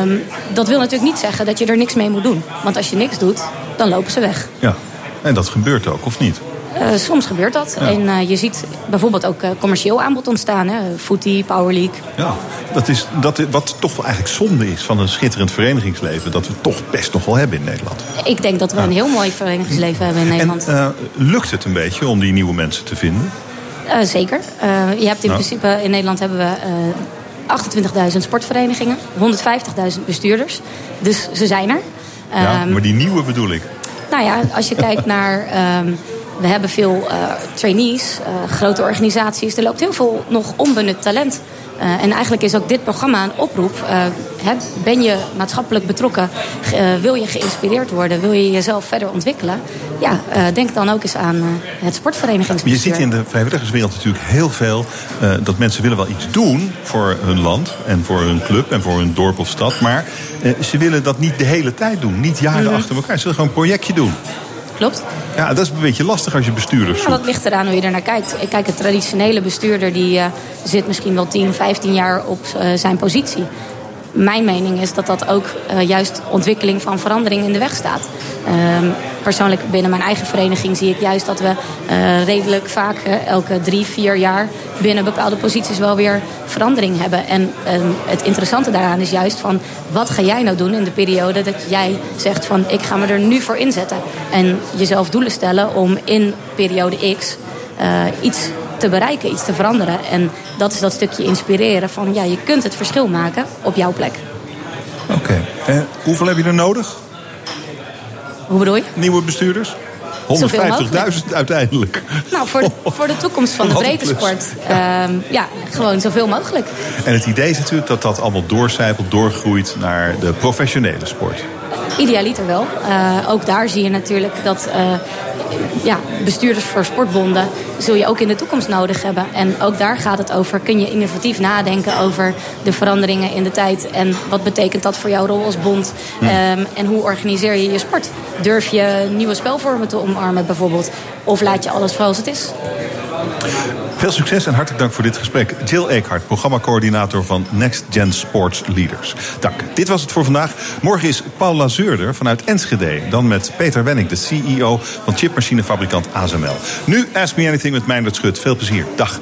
Um, dat wil natuurlijk niet zeggen dat je er niks mee moet doen. Want als je niks doet, dan lopen ze weg. Ja, en dat gebeurt ook, of niet? Uh, soms gebeurt dat. Ja. En uh, je ziet bijvoorbeeld ook uh, commercieel aanbod ontstaan. Hè? Footy, Power League. Ja, dat is dat, wat toch wel eigenlijk zonde is van een schitterend verenigingsleven. Dat we toch best nog wel hebben in Nederland. Ik denk dat we ja. een heel mooi verenigingsleven hebben in Nederland. En lukt het een beetje om die nieuwe mensen te vinden? zeker. je hebt in principe in Nederland hebben we 28.000 sportverenigingen, 150.000 bestuurders. Dus ze zijn er. Ja, maar die nieuwe bedoel ik. Nou ja, als je kijkt naar... Um, we hebben veel uh, trainees, uh, grote organisaties. Er loopt heel veel nog onbenut talent. Uh, en eigenlijk is ook dit programma een oproep. Ben je maatschappelijk betrokken? wil je geïnspireerd worden? Wil je jezelf verder ontwikkelen? Ja, denk dan ook eens aan het sportverenigingsbestuur. Je ziet in de vrijwilligerswereld natuurlijk heel veel... dat mensen willen wel iets doen voor hun land en voor hun club en voor hun dorp of stad. Maar ze willen dat niet de hele tijd doen. Niet jaren mm -hmm. achter elkaar. Ze willen gewoon een projectje doen. Klopt. Ja, dat is een beetje lastig als je bestuurders Ja, dat ligt eraan hoe je er naar kijkt. Ik kijk, een traditionele bestuurder die uh, zit misschien wel 10, 15 jaar op uh, zijn positie. Mijn mening is dat dat ook uh, juist ontwikkeling van verandering in de weg staat. Um, persoonlijk binnen mijn eigen vereniging zie ik juist dat we uh, redelijk vaak uh, elke drie, vier jaar binnen bepaalde posities wel weer verandering hebben. En um, het interessante daaraan is juist van wat ga jij nou doen in de periode dat jij zegt van ik ga me er nu voor inzetten. En jezelf doelen stellen om in periode X iets te bereiken, iets te veranderen. En dat is dat stukje inspireren van ja, je kunt het verschil maken op jouw plek. Oké. Okay. En hoeveel heb je er nodig? Hoe bedoel je? Nieuwe bestuurders? 150.000 uiteindelijk. Nou, voor de, voor de toekomst van de breedte sport. Um, ja, gewoon zoveel mogelijk. En het idee is natuurlijk dat dat allemaal doorcijpelt, doorgroeit naar de professionele sport. Idealiter wel. Uh, ook daar zie je natuurlijk dat uh, ja, bestuurders voor sportbonden zul je ook in de toekomst nodig hebben. En ook daar gaat het over. Kun je innovatief nadenken over de veranderingen in de tijd. En wat betekent dat voor jouw rol als bond? Hm. Um, en hoe organiseer je je sport? Durf je nieuwe spelvormen te omarmen bijvoorbeeld? Of laat je alles zoals het is? Veel succes en hartelijk dank voor dit gesprek. Jill Eekhart, programmacoördinator van Next Gen Sports Leaders. Dank. Dit was het voor vandaag. Morgen is Paul Lazeurder vanuit Enschede. Dan met Peter Wenning, de CEO van chipmachinefabrikant ASML. Nu Ask Me Anything met Meindert Schut. Veel plezier. Dag.